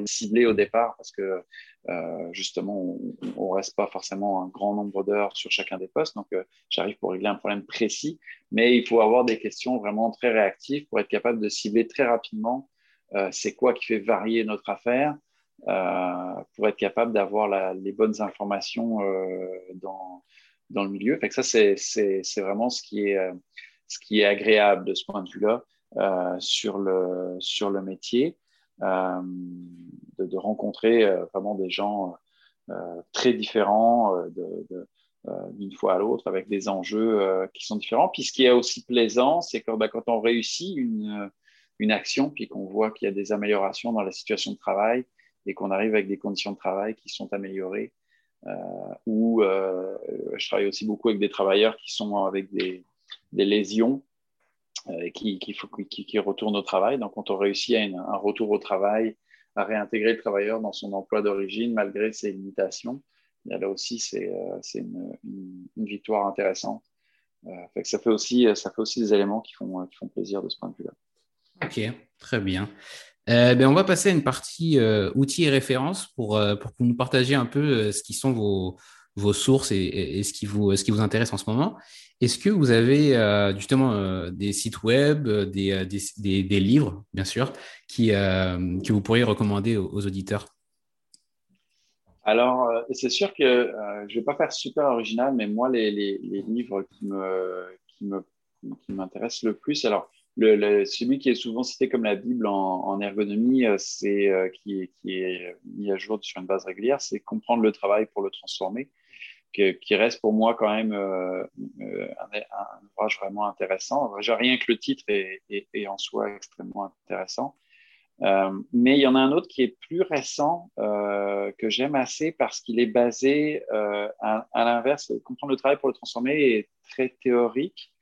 ciblés au départ parce que justement on, ne reste pas forcément un grand nombre d'heures sur chacun des postes. Donc j'arrive pour régler un problème précis mais il faut avoir des questions vraiment très réactives pour être capable de cibler très rapidement c'est quoi qui fait varier notre affaire pour être capable d'avoir les bonnes informations dans dans le milieu. Fait ça, c'est vraiment ce qui, est, euh, ce qui est agréable de ce point de vue-là euh, sur, le, sur le métier, euh, de, rencontrer vraiment des gens très différents d'une fois à l'autre, avec des enjeux qui sont différents. Puis ce qui est aussi plaisant, c'est que ben, quand on réussit une, une action, puis qu'on voit qu'il y a des améliorations dans la situation de travail et qu'on arrive avec des conditions de travail qui sont améliorées, où euh, je travaille aussi beaucoup avec des travailleurs qui sont avec des, lésions et euh, qui, qui, qui, qui, retournent au travail. Donc, quand on réussit à un retour au travail, à réintégrer le travailleur dans son emploi d'origine malgré ses limitations, là aussi, c'est une, une, victoire intéressante. Euh, ça, fait aussi, ça fait aussi des éléments qui font, qui font plaisir de ce point de vue-là. Ok, très bien. Euh, ben, on va passer à une partie euh, outils et références pour, euh, pour que vous nous partagiez un peu ce qui sont vos, vos sources et, ce, qui vous, ce qui vous intéresse en ce moment. Est-ce que vous avez justement des sites web, des, des, des, livres, bien sûr, qui, que vous pourriez recommander aux, auditeurs? Alors, c'est sûr que je ne vais pas faire super original, mais moi, les, les, les livres qui me, qui me, qui le plus, alors, celui qui est souvent cité comme la Bible en, ergonomie, euh, c'est euh, qui, est, mis à jour sur une base régulière, c'est comprendre le travail pour le transformer, qui reste pour moi quand même euh, un, ouvrage vraiment intéressant. Rien que le titre est, en soi extrêmement intéressant. mais il y en a un autre qui est plus récent que j'aime assez parce qu'il est basé à, l'inverse. Comprendre le travail pour le transformer est très théorique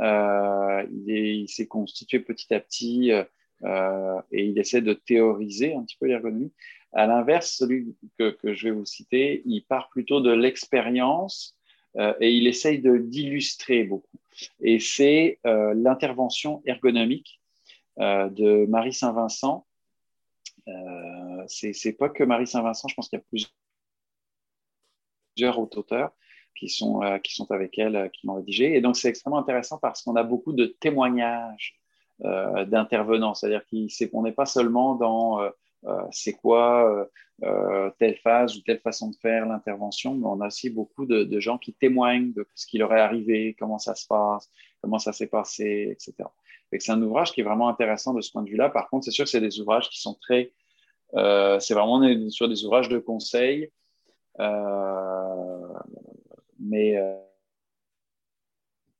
il s'est constitué petit à petit euh, et il essaie de théoriser un petit peu l'ergonomie. À l'inverse, celui que, je vais vous citer, il part plutôt de l'expérience euh, et il essaye d'illustrer beaucoup. Et c'est euh, l'intervention ergonomique euh, de Marie Saint-Vincent. Euh, c'est pas que Marie Saint-Vincent, je pense qu'il y a plusieurs auteurs qui sont, euh, qui sont avec elle, euh, qui l'ont rédigé. Et donc, c'est extrêmement intéressant parce qu'on a beaucoup de témoignages euh, d'intervenants. C'est-à-dire qu'on n'est pas seulement dans c'est quoi telle phase ou telle façon de faire l'intervention, mais on a aussi beaucoup de, gens qui témoignent de ce qui leur est arrivé, comment ça se passe, comment ça s'est passé, etc. C'est un ouvrage qui est vraiment intéressant de ce point de vue-là. Par contre, c'est sûr que c'est des ouvrages qui sont très... c'est vraiment sur des ouvrages de conseil. Euh, mais, euh,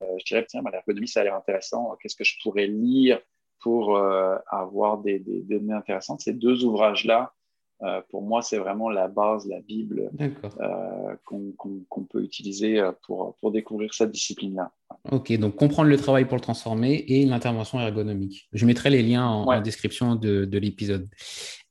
je dirais, tiens, bah, l'ergonomie, ça a l'air intéressant. Qu'est-ce que je pourrais lire pour avoir des, des, données intéressantes? Ces deux ouvrages-là euh, pour moi, c'est vraiment la base, la Bible euh, qu'on peut utiliser euh, pour, pour découvrir cette discipline-là. Ok, donc comprendre le travail pour le transformer et l'intervention ergonomique. Je mettrai les liens en, description de, de l'épisode.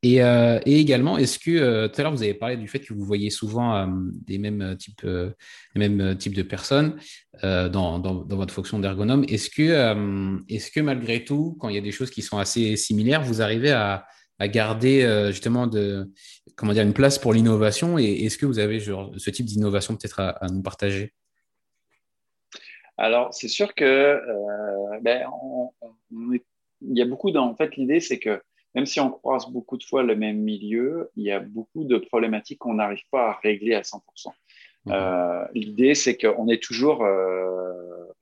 Et, et, également, est-ce que tout à l'heure vous avez parlé du fait que vous voyez souvent des mêmes types, les mêmes types de personnes dans, dans, dans, votre fonction d'ergonome. Est-ce que, est-ce que malgré tout, quand il y a des choses qui sont assez similaires, vous arrivez à à garder euh, justement de, comment dire, une place pour l'innovation Et est-ce que vous avez ce type d'innovation peut-être à, nous partager? Alors, c'est sûr que euh, ben, il y a beaucoup En fait, l'idée, c'est que même si on croise beaucoup de fois le même milieu, il y a beaucoup de problématiques qu'on n'arrive pas à régler à 100%. Mhm. Euh, l'idée, c'est qu'on est toujours,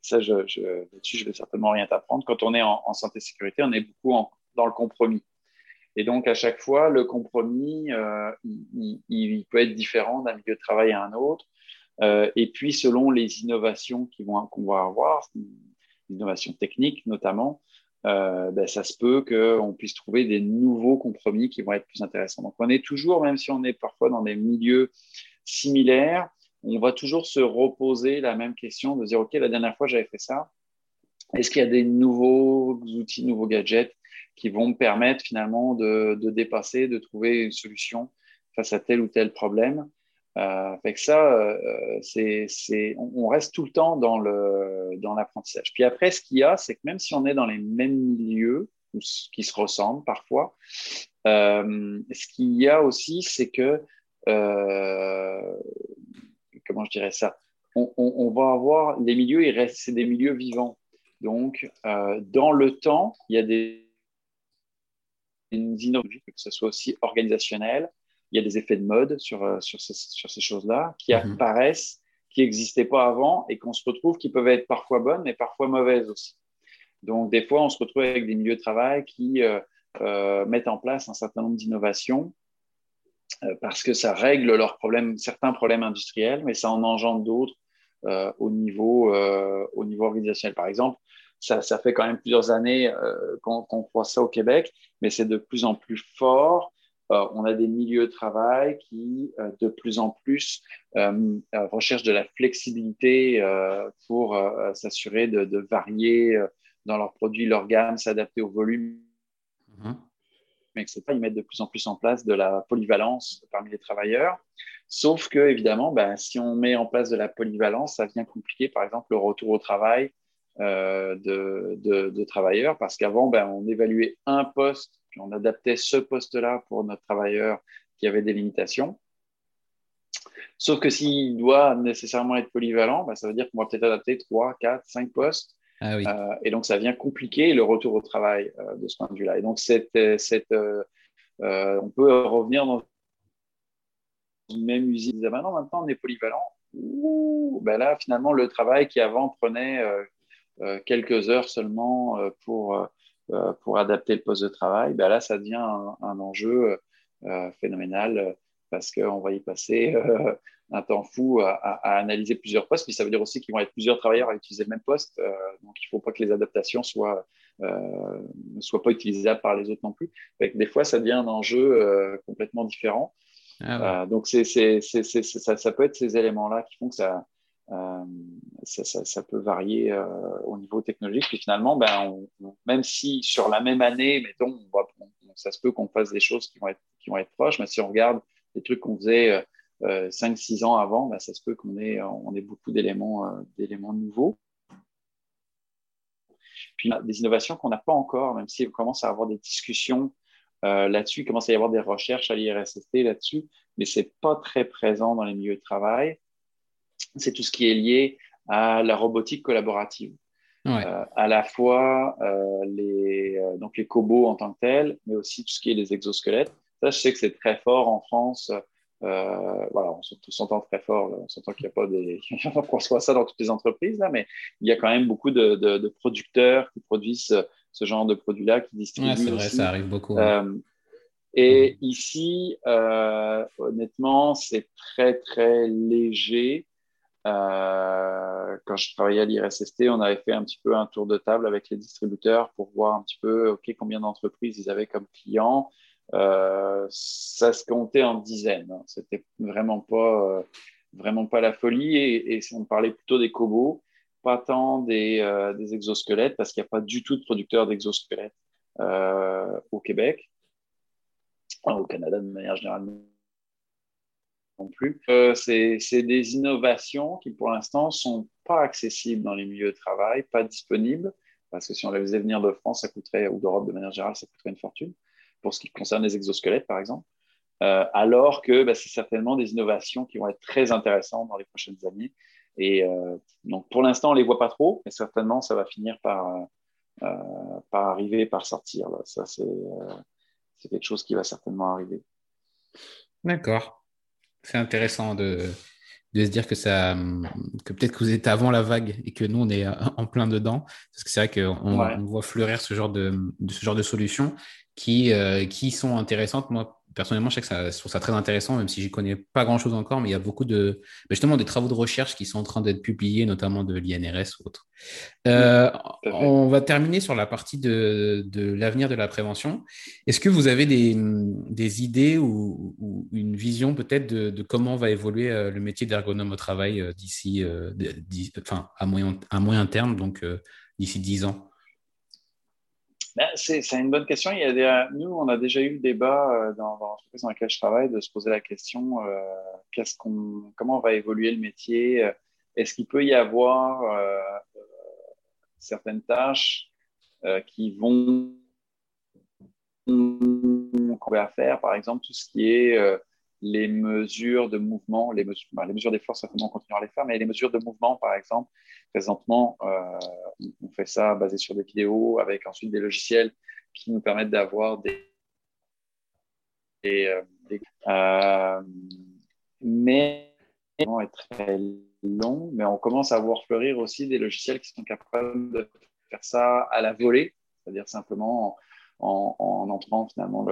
ça, je, je, dessus je vais certainement rien t'apprendre. Quand on est en, en santé sécurité, on est beaucoup en, dans le compromis. Et donc, à chaque fois, le compromis, euh, il, peut être différent d'un milieu de travail à un autre. Euh, et puis, selon les innovations qu'on va avoir, innovations techniques notamment, euh, ben, ça se peut qu'on puisse trouver des nouveaux compromis qui vont être plus intéressants. Donc, on est toujours, même si on est parfois dans des milieux similaires, on va toujours se reposer la même question de dire, OK, la dernière fois, j'avais fait ça. Est-ce qu'il y a des nouveaux outils, nouveaux gadgets qui vont me permettre finalement de, de, dépasser, de trouver une solution face à tel ou tel problème. Euh, que ça, euh, c'est, c'est, on, reste tout le temps dans, le, dans l'apprentissage. Puis après, ce qu'il y a, c'est que même si on est dans les mêmes milieux, qui se ressemblent parfois, euh, ce qu'il y a aussi, c'est que, euh, comment je dirais ça, on, on, on, va avoir les milieux, il reste, c'est des milieux vivants. Donc, euh, dans le temps, il y a des que ce soit aussi organisationnel. Il y a des effets de mode sur, euh, sur ces, sur ces choses-là qui mhm. apparaissent, qui n'existaient pas avant et qu'on se retrouve, qui peuvent être parfois bonnes, mais parfois mauvaises aussi. Donc, des fois, on se retrouve avec des milieux de travail qui euh, euh, mettent en place un certain nombre d'innovations parce que ça règle leurs problèmes, certains problèmes industriels, mais ça en engendre d'autres au, niveau, au niveau organisationnel. Par exemple, ça, ça, fait quand même plusieurs années euh, qu'on voit ça au Québec, mais c'est de plus en plus fort. Euh, on a des milieux de travail qui, euh, de plus en plus, recherchent de la flexibilité pour s'assurer de, de, varier dans leurs produits, leur gamme, s'adapter au volume. Mm-hmm. Mais etc. Ils mettent de plus en plus en place de la polyvalence parmi les travailleurs. Sauf que, évidemment, ben, si on met en place de la polyvalence, ça vient compliquer, par exemple, le retour au travail, euh, de, de, travailleurs, parce qu'avant, ben, on évaluait un poste, puis on adaptait ce poste-là pour notre travailleur qui avait des limitations. Sauf que s'il doit nécessairement être polyvalent, ben, ça veut dire qu'on va peut-être adapter 3, 4, 5 postes. Ah euh, et donc, ça vient compliquer le retour au travail euh, de ce point de vue-là. Et donc, cette, cette, on peut revenir dans une même usine. Ah ben non, maintenant, on est polyvalent. Ouh, ben là, finalement, le travail qui avant prenait quelques heures seulement euh, pour, euh, pour adapter le poste de travail, ben là, ça devient un, enjeu phénoménal parce qu'on va y passer un temps fou à, analyser plusieurs postes, mais ça veut dire aussi qu'ils vont être plusieurs travailleurs à utiliser le même poste, donc il ne faut pas que les adaptations soient, ne soient pas utilisables par les autres non plus. des fois, ça devient un enjeu complètement différent. Ah donc, c'est, c'est, ça, ça, peut être ces éléments-là qui font que ça, euh, ça, peut varier euh, au niveau technologique. Puis finalement, ben, même si sur la même année, ça se peut qu'on fasse des choses qui vont être, proches, mais si on regarde les trucs qu'on faisait euh, 5-6 euh, ans avant, ben, ça se peut qu'on ait, beaucoup d'éléments, nouveaux. Puis des innovations qu'on n'a pas encore, même si on commence à avoir des discussions là-dessus, il commence à y avoir des recherches à l'IRSST là-dessus, mais c'est pas très présent dans les milieux de travail c'est tout ce qui est lié à la robotique collaborative. Euh, à la fois euh, les, euh, donc les cobots en tant que tels, mais aussi tout ce qui est les exosquelettes. Ça, je sais que c'est très fort en France. voilà, on s'entend très fort. On s'entend qu'il n'y a pas des, [LAUGHS] qu'on soit ça dans toutes les entreprises là, mais il y a quand même beaucoup de, de, producteurs qui produisent ce genre de produits-là, qui distribuent. Ouais, c'est vrai, ça arrive beaucoup. et ici, honnêtement, c'est très très léger. Euh, quand je travaillais à l'IRSST, on avait fait un petit peu un tour de table avec les distributeurs pour voir un petit peu ok combien d'entreprises ils avaient comme clients. Euh, ça se comptait en dizaines. Hein. C'était vraiment pas vraiment pas la folie et, on parlait plutôt des cobos, pas tant des, des exosquelettes parce qu'il n'y a pas du tout de producteurs d'exosquelettes au Québec, au Canada de manière générale non plus. Euh, c'est des innovations qui, pour l'instant, sont pas accessibles dans les milieux de travail, pas disponibles, parce que si on les faisait venir de France, ça coûterait, ou d'Europe de manière générale, ça coûterait une fortune, pour ce qui concerne les exosquelettes, par exemple. Euh, alors que bah, c'est certainement des innovations qui vont être très intéressantes dans les prochaines années. Et euh, donc, pour l'instant, on ne les voit pas trop, mais certainement, ça va finir par, par arriver, par sortir. Là. Ça, c'est quelque chose qui va certainement arriver. D'accord c'est intéressant de, de se dire que ça, que peut-être que vous êtes avant la vague et que nous on est en plein dedans, parce que c'est vrai qu'on on voit fleurir ce genre de, ce genre de solutions qui, euh, qui sont intéressantes. Moi, personnellement, je sais que ça, je trouve ça très intéressant, même si j'y connais pas grand chose encore, mais il y a beaucoup de, justement, des travaux de recherche qui sont en train d'être publiés, notamment de l'INRS ou autre. Euh, on va terminer sur la partie de, de l'avenir de la prévention. Est-ce que vous avez des, des idées ou, ou, une vision peut-être de, de, comment va évoluer euh, le métier d'ergonome au travail euh, d'ici, enfin, à moyen, à moyen terme, donc d'ici 10 ans? C'est une bonne question. Des, nous, on a déjà eu le débat euh, dans, dans l'entreprise dans laquelle je travaille de se poser la question euh, comment va évoluer le métier? Est-ce qu'il peut y avoir euh, certaines tâches euh, qui vont qu'on va faire, par exemple, tout ce qui est euh, les mesures de mouvement, les mesures, ben, les d'effort, certainement, on continuera à les faire, mais les mesures de mouvement, par exemple, présentement, euh, on fait ça basé sur des vidéos avec ensuite des logiciels qui nous permettent d'avoir des, euh, euh, mais est très long, mais on commence à voir fleurir aussi des logiciels qui sont capables de faire ça à la volée, c'est-à-dire simplement en, entrant finalement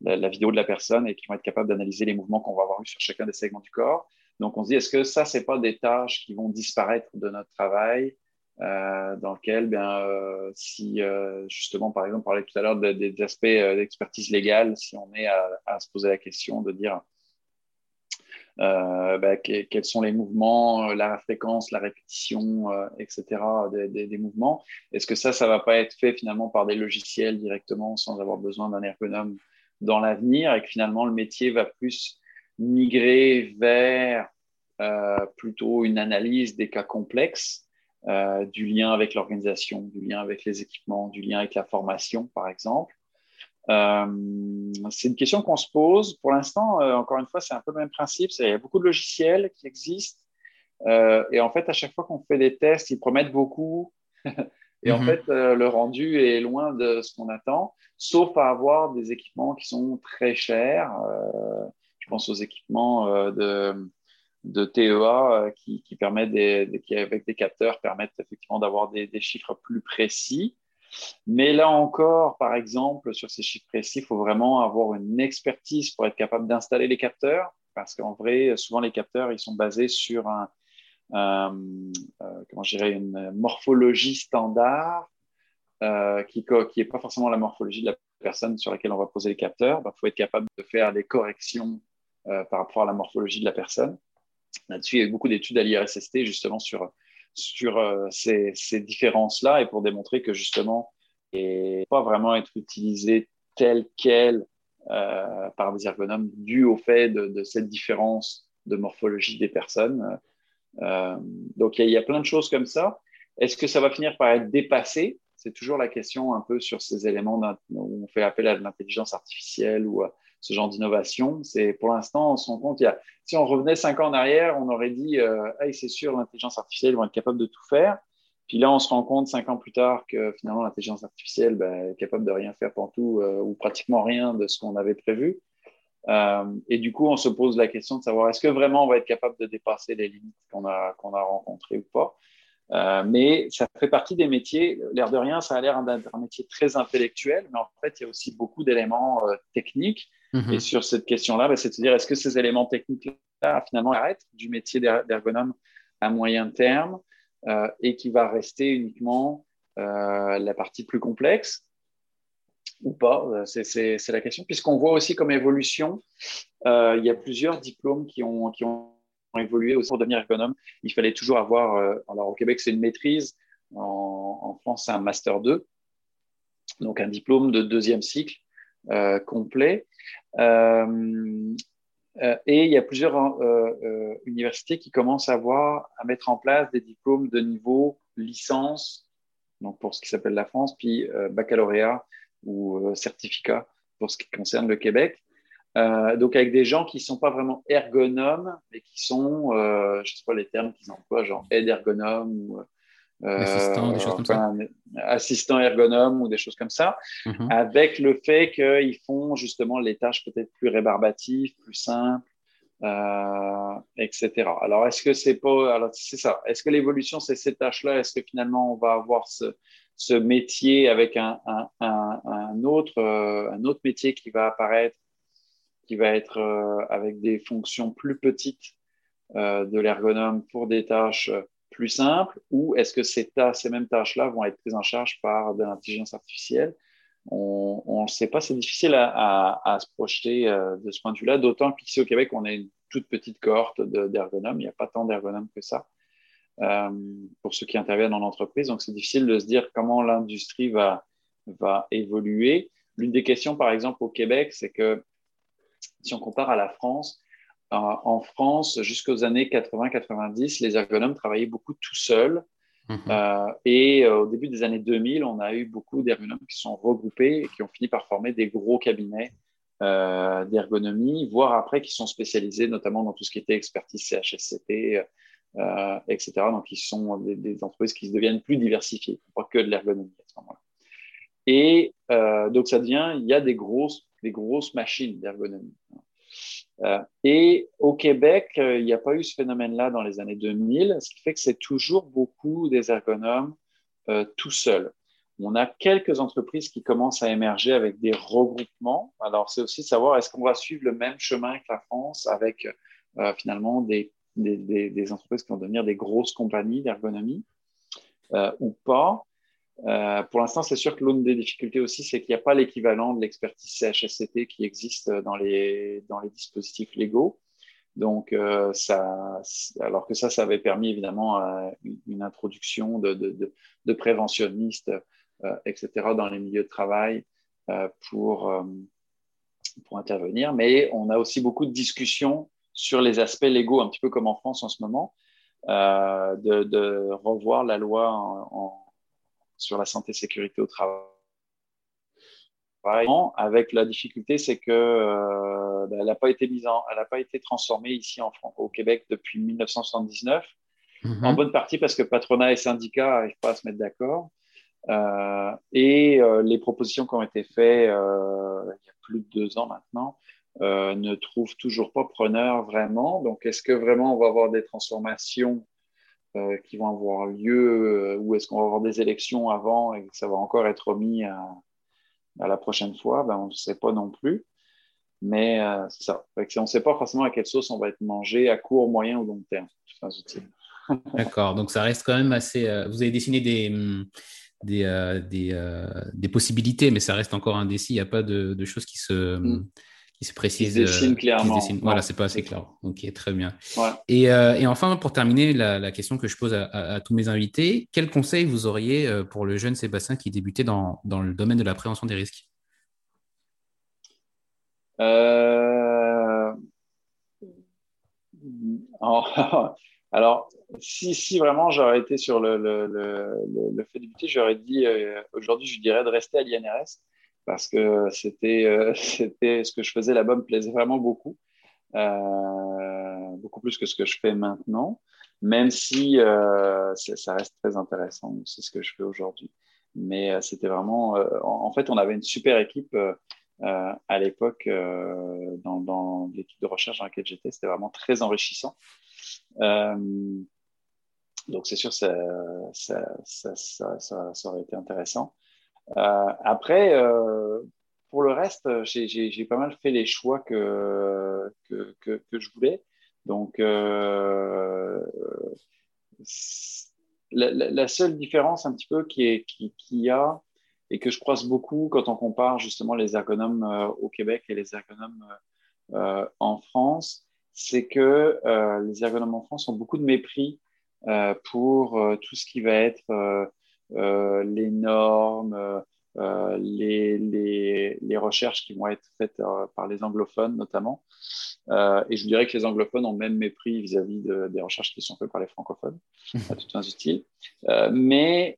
la, vidéo de la personne et qui vont être capables d'analyser les mouvements qu'on va avoir eu sur chacun des segments du corps. Donc on se dit, est-ce que ça, c'est pas des tâches qui vont disparaître de notre travail euh, dans lequel, bien, euh, si euh, justement, par exemple, on parlait tout à l'heure des aspects d'expertise légale, si on est à, se poser la question de dire ben, quels sont les mouvements, la fréquence, la répétition, etc. Des, des, mouvements, est-ce que ça, ça va pas être fait finalement par des logiciels directement sans avoir besoin d'un ergonome dans l'avenir et que finalement le métier va plus migrer vers plutôt une analyse des cas complexes euh, du lien avec l'organisation, du lien avec les équipements, du lien avec la formation, par exemple. Euh, c'est une question qu'on se pose. Pour l'instant, euh, encore une fois, c'est un peu le même principe. Il y a beaucoup de logiciels qui existent. et en fait, à chaque fois qu'on fait des tests, ils promettent beaucoup. [LAUGHS] et en mhm. fait, le rendu est loin de ce qu'on attend, sauf à avoir des équipements qui sont très chers. je pense aux équipements de de TEA euh, qui, qui permet des, qui, avec des capteurs, permettent effectivement d'avoir des, chiffres plus précis. Mais là encore, par exemple, sur ces chiffres précis, il faut vraiment avoir une expertise pour être capable d'installer les capteurs, parce qu'en vrai, souvent les capteurs, ils sont basés sur un, euh, comment je dirais, une morphologie standard euh, qui n'est pas forcément la morphologie de la personne sur laquelle on va poser les capteurs. Il faut être capable de faire des corrections par rapport à la morphologie de la personne. Là-dessus, il y a eu beaucoup d'études à l'IRSST justement sur, sur euh, ces, ces différences-là et pour démontrer que justement, et pas vraiment être utilisé tel quel euh, par des ergonomes dû au fait de, cette différence de morphologie des personnes. Euh, donc, il y, a, plein de choses comme ça. Est-ce que ça va finir par être dépassé? C'est toujours la question un peu sur ces éléments où on fait appel à l'intelligence artificielle ou ce genre d'innovation. C'est pour l'instant, on se rend compte, si on revenait cinq ans en arrière, on aurait dit, euh, hey, c'est sûr, l'intelligence artificielle va être capable de tout faire. Puis là, on se rend compte cinq ans plus tard que finalement, l'intelligence artificielle ben, est capable de rien faire pour tout euh, ou pratiquement rien de ce qu'on avait prévu. Euh, et du coup, on se pose la question de savoir est-ce que vraiment on va être capable de dépasser les limites qu'on a, rencontrées ou pas? Mais ça fait partie des métiers, l'air de rien, ça a l'air d'être un métier très intellectuel, mais en fait, il y a aussi beaucoup d'éléments techniques Mhm. Et sur cette question-là, bah, c'est de se dire est-ce que ces éléments techniques-là, finalement, arrêtent du métier d'ergonome à moyen terme et qui va rester uniquement la partie plus complexe ou pas? C'est la question, puisqu'on voit aussi comme évolution, il y a plusieurs diplômes qui ont, qui ont évolué aussi pour devenir ergonome. Il fallait toujours avoir, alors au Québec c'est une maîtrise, en, France c'est un master 2, donc un diplôme de deuxième cycle euh, complet. Euh, euh, et il y a plusieurs universités qui commencent à, voir, à mettre en place des diplômes de niveau licence, donc pour ce qui s'appelle la France, puis baccalauréat ou certificat pour ce qui concerne le Québec. donc avec des gens qui ne sont pas vraiment ergonomes, mais qui sont, je ne sais pas les termes qu'ils emploient, genre aide ergonome ou assistant, des choses comme ça. Assistant ergonome ou des choses comme ça, mhm. avec le fait qu'ils font justement les tâches peut-être plus rébarbatives, plus simples, euh, etc. Alors, est-ce que c'est pas, alors c'est ça. Est-ce que l'évolution c'est ces tâches-là? Est-ce que finalement on va avoir ce, ce métier avec un, un, un, autre, euh, un autre métier qui va apparaître, qui va être euh, avec des fonctions plus petites de l'ergonome pour des tâches plus simple ou est-ce que ces, ces mêmes tâches-là vont être prises en charge par de l'intelligence artificielle? On ne sait pas, c'est difficile à, se projeter euh, de ce point de vue-là, d'autant qu'ici au Québec, on est une toute petite cohorte d'ergonomes, il n'y a pas tant d'ergonomes que ça euh, pour ceux qui interviennent dans l'entreprise, donc c'est difficile de se dire comment l'industrie va évoluer. L'une des questions, par exemple, au Québec, c'est que si on compare à la France, en France, jusqu'aux années 80-90, les ergonomes travaillaient beaucoup tout seuls. Mhm. Euh, et euh, au début des années 2000, on a eu beaucoup d'ergonomes qui sont regroupés et qui ont fini par former des gros cabinets euh, d'ergonomie, voire après qui sont spécialisés notamment dans tout ce qui était expertise CHSCT, etc. Donc, ils sont des, entreprises qui deviennent plus diversifiées, pas que de l'ergonomie à ce moment-là. Et donc, ça devient, il y a des grosses, des grosses machines d'ergonomie. Euh, et au Québec, euh, il n'y a pas eu ce phénomène-là dans les années 2000, ce qui fait que c'est toujours beaucoup des ergonomes euh, tout seuls. On a quelques entreprises qui commencent à émerger avec des regroupements. Alors, c'est aussi savoir est-ce qu'on va suivre le même chemin que la France avec finalement des, des, des, entreprises qui vont devenir des grosses compagnies d'ergonomie ou pas? Euh, pour l'instant, c'est sûr que l'une des difficultés aussi, c'est qu'il n'y a pas l'équivalent de l'expertise CHSCT qui existe dans les, dans les dispositifs légaux. Donc, euh, ça, alors que ça, ça avait permis évidemment euh, une introduction de, de, de, préventionnistes, etc., dans les milieux de travail pour, pour intervenir. Mais on a aussi beaucoup de discussions sur les aspects légaux, un petit peu comme en France en ce moment, de, de revoir la loi en sur la santé et sécurité au travail. Avec la difficulté, c'est que euh, ben, elle n'a pas été mise en, elle n'a pas été transformée ici en France, au Québec depuis 1979, mhm. en bonne partie parce que patronat et syndicats n'arrivent pas à se mettre d'accord. Euh, et euh, les propositions qui ont été faites il y a plus de deux ans maintenant ne trouvent toujours pas preneur vraiment. Donc, est-ce que vraiment on va avoir des transformations qui vont avoir lieu euh, ou est-ce qu'on va avoir des élections avant et que ça va encore être remis à, la prochaine fois ben, On ne sait pas non plus. Mais euh, c'est ça. on ne sait pas forcément à quelle sauce on va être mangé à court, moyen ou long terme. [LAUGHS] D'accord. Donc ça reste quand même assez. vous avez dessiné des, hum, des, des, possibilités, mais ça reste encore indécis. Il n'y a pas de, choses qui se. Mm qui se précise. Qui dessine euh, clairement. Voilà, c'est pas assez clair. Ok, très bien. Et, euh, et, enfin, pour terminer, la, question que je pose à, tous mes invités, quel conseil vous auriez euh, pour le jeune Sébastien qui débutait dans, dans le domaine de la prévention des risques? [LAUGHS] Alors, si, si, vraiment j'aurais été sur le, le, le, le fait de débuter, j'aurais dit, aujourd'hui, je dirais de rester à l'INRS parce que c'était euh, [LAUGHS] c'était ce que je faisais là-bas me plaisait vraiment beaucoup, euh, beaucoup plus que ce que je fais maintenant, même si euh, ça reste très intéressant, c'est ce que je fais aujourd'hui. Mais c'était vraiment, en, fait, on avait une super équipe à l'époque dans, dans l'équipe de recherche dans laquelle j'étais, c'était vraiment très enrichissant. donc c'est sûr, ça, ça, ça aurait été intéressant. Euh, après, euh, pour le reste, j'ai pas mal fait les choix que, que, que, je voulais. Donc, euh, la, seule différence un petit peu qu'il qui, qui a et que je croise beaucoup quand on compare justement les ergonomes au Québec et les ergonomes en France, c'est que les ergonomes en France ont beaucoup de mépris pour tout ce qui va être les normes, euh, les, les, les, recherches qui vont être faites euh, par les anglophones notamment. Euh, et je dirais que les anglophones ont même mépris vis-à-vis de, des recherches qui sont faites par les francophones, à tout un style. mais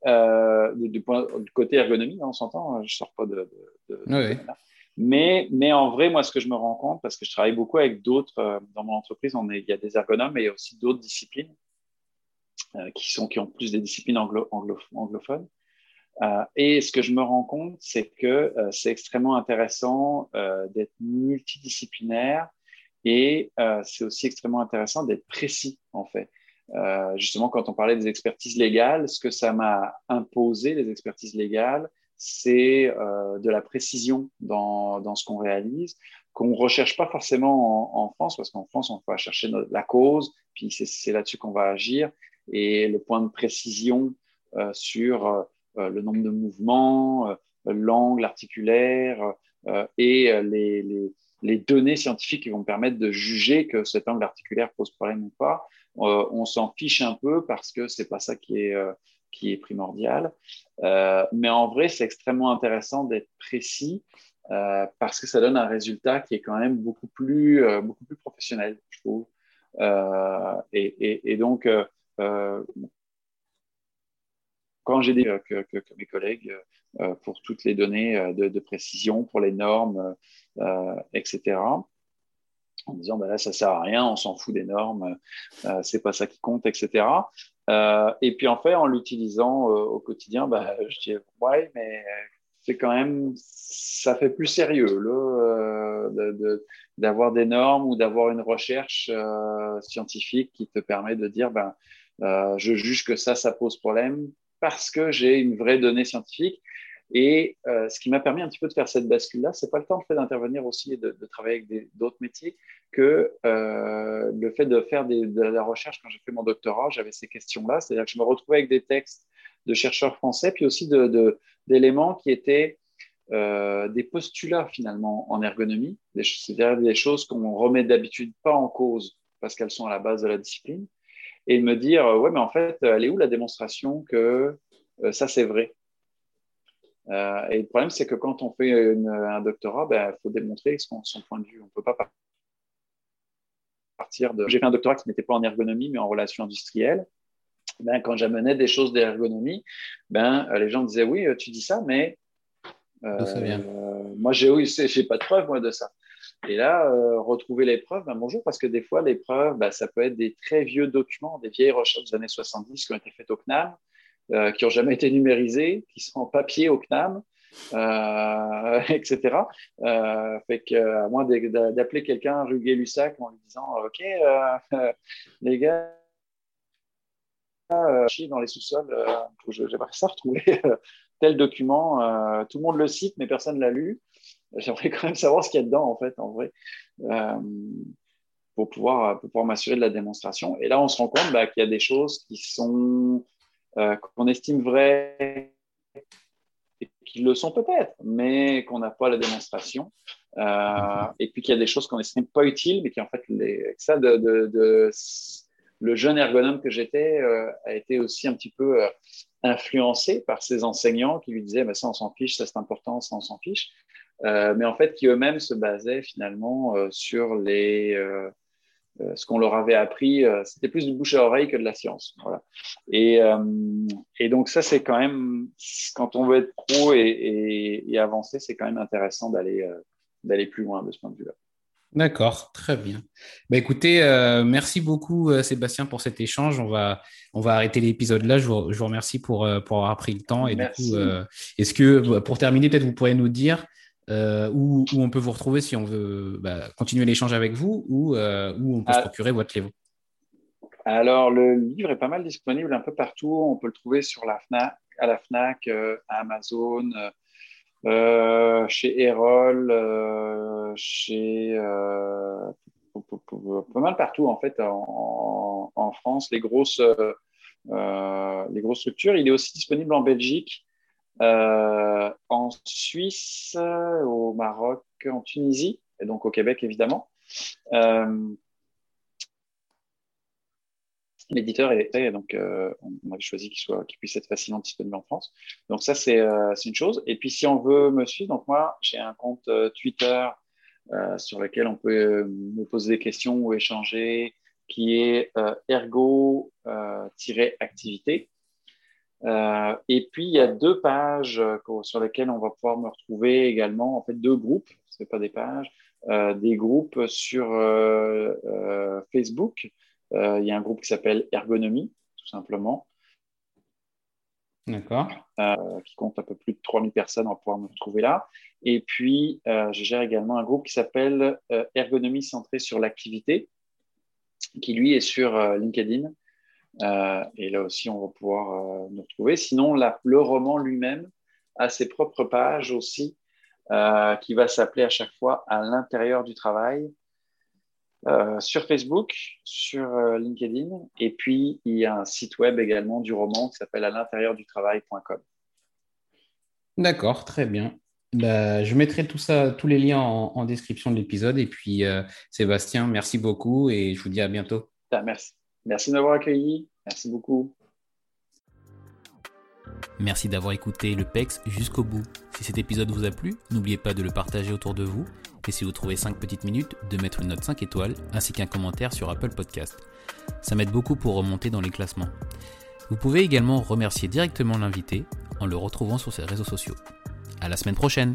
du, point, du côté ergonomie, hein, on s'entend, hein, je ne sors pas de, de, mais, mais, en vrai, moi, ce que je me rends compte, parce que je travaille beaucoup avec d'autres, dans mon entreprise, on est, il y a des ergonomes et il y a aussi d'autres disciplines qui, sont, qui ont plus des disciplines anglo, anglophones. Euh, et ce que je me rends compte, c'est que euh, c'est extrêmement intéressant euh, d'être multidisciplinaire et c'est aussi extrêmement intéressant d'être précis, en fait. justement, quand on parlait des expertises légales, ce que ça m'a imposé, les expertises légales, c'est de la précision dans, dans ce qu'on réalise, qu'on ne recherche pas forcément en, en France, parce qu'en France, on va chercher la cause, puis c'est là-dessus qu'on va agir, et le point de précision sur euh, le nombre de mouvements, euh, l'angle articulaire euh, et les, données scientifiques qui vont permettre de juger que cet angle articulaire pose problème ou pas. on s'en fiche un peu parce que c'est pas ça qui est qui est primordial. Euh, mais en vrai, c'est extrêmement intéressant d'être précis euh, parce que ça donne un résultat qui est quand même beaucoup plus, euh, beaucoup plus professionnel, je trouve. Et, donc, quand j'ai dit que, mes collègues euh, pour toutes les données euh, de, précision, pour les normes, euh, etc. En disant, bah là, ça sert à rien, on s'en fout des normes, euh, c'est pas ça qui compte, etc. Euh, et puis, en fait, en l'utilisant au quotidien, bah, je dis, ouais, mais c'est quand même, ça fait plus sérieux d'avoir de, des normes ou d'avoir une recherche scientifique qui te permet de dire, ben, je juge que ça, ça pose problème parce que j'ai une vraie donnée scientifique. Et euh, ce qui m'a permis un petit peu de faire cette bascule-là, c'est pas le temps le fait d'intervenir aussi et de, travailler avec d'autres métiers que euh, le fait de faire de la recherche. Quand j'ai fait mon doctorat, j'avais ces questions-là, c'est-à-dire que je me retrouvais avec des textes de chercheurs français, puis aussi d'éléments qui étaient euh, des postulats finalement en ergonomie, c'est-à-dire des choses qu'on remet d'habitude pas en cause parce qu'elles sont à la base de la discipline, et me dire euh, ouais mais en fait elle est où la démonstration que euh, ça c'est vrai? Euh, et le problème c'est que quand on fait un doctorat il ben, faut démontrer son, son, point de vue. On peut pas partir de j'ai fait un doctorat qui n'était pas en ergonomie mais en relations industrielles. Ben, quand j'amenais des choses d'ergonomie ben les gens disaient oui tu dis ça mais ça vient? moi j'ai j'ai pas de preuve moi de ça et là, euh, retrouver les preuves, ben bonjour, parce que des fois, les preuves, ben, ça peut être des très vieux documents, des vieilles recherches des années 70 qui ont été faites au CNAM, euh, qui n'ont jamais été numérisées, qui sont en papier au CNAM, euh, [LAUGHS] etc. Euh, fait que, à moins d'appeler quelqu'un Ruguet Lussac en lui disant Ok, euh, [LAUGHS] les gars, euh, dans les sous-sols, j'aimerais ça retrouver tel document, tout le monde le cite, mais personne ne l'a lu. J'aimerais quand même savoir ce qu'il y a dedans, en fait, en vrai, euh, pour pouvoir, pour m'assurer de la démonstration. Et là, on se rend compte bah, qu'il y a des choses qui sont, euh, qu'on estime vraies et qui le sont peut-être, mais qu'on n'a pas la démonstration. Euh, et puis qu'il y a des choses qu'on estime pas utiles, mais qui en fait, les, ça, de, de, le jeune ergonome que j'étais a été aussi un petit peu influencé par ses enseignants qui lui disaient bah, ça on s'en fiche, ça c'est important, ça on s'en fiche. Euh, mais en fait qui eux-mêmes se basaient finalement euh, sur les, euh, ce qu'on leur avait appris. C'était plus du bouche à oreille que de la science. Voilà. Et, et donc ça, c'est quand même, quand on veut être pro et, et, et avancer, c'est quand même intéressant d'aller d'aller plus loin de ce point de vue-là. D'accord, très bien. Bah, écoutez, euh, merci beaucoup euh, Sébastien pour cet échange. On va, on va arrêter l'épisode là. Je vous, je vous, remercie pour, pour avoir pris le temps. Et merci. du coup, est-ce que pour terminer, peut-être vous pourrez nous dire euh, où, où, on peut vous retrouver si on veut bah, continuer l'échange avec vous ou euh, où on peut se ah. procurer votre livre Alors, le livre est pas mal disponible un peu partout. On peut le trouver sur la FNAC, à la FNAC, euh, à Amazon, euh, chez Erol, chez pas mal partout en fait en, en, France. Les grosses les grosses structures. Il est aussi disponible en Belgique, en Suisse, au Maroc, en Tunisie et donc au Québec évidemment. L'éditeur est donc euh, on avait choisi qu'il soit, qu'il puisse être facilement disponible en France. Donc ça c'est euh, une chose. Et puis si on veut me suivre, donc moi j'ai un compte euh, Twitter sur lequel on peut me poser des questions ou échanger, qui est ergo-activité. Et puis il y a deux pages sur lesquelles on va pouvoir me retrouver également, en fait deux groupes, c'est pas des pages, des groupes sur Facebook. Euh, il y a un groupe qui s'appelle Ergonomie, tout simplement. D'accord. Euh, qui compte un peu plus de 3000 personnes, on va pouvoir me retrouver là. Et puis, euh, je gère également un groupe qui s'appelle Ergonomie centrée sur l'activité, qui lui est sur LinkedIn. Et là aussi, on va pouvoir nous retrouver. Sinon, le roman lui-même a ses propres pages aussi, qui va s'appeler à chaque fois à l'intérieur du travail. Euh, sur Facebook, sur euh, LinkedIn, et puis il y a un site web également du roman qui s'appelle à l'intérieur du travail.com. D'accord, très bien. Bah, je mettrai tout ça, tous les liens en, description de l'épisode. Et puis, euh, Sébastien, merci beaucoup et je vous dis à bientôt. Ah, merci. Merci de m'avoir accueilli. Merci beaucoup. Merci d'avoir écouté le PEX jusqu'au bout. Si cet épisode vous a plu, n'oubliez pas de le partager autour de vous et si vous trouvez 5 petites minutes, de mettre une note 5 étoiles ainsi qu'un commentaire sur Apple Podcast. Ça m'aide beaucoup pour remonter dans les classements. Vous pouvez également remercier directement l'invité en le retrouvant sur ses réseaux sociaux. À la semaine prochaine!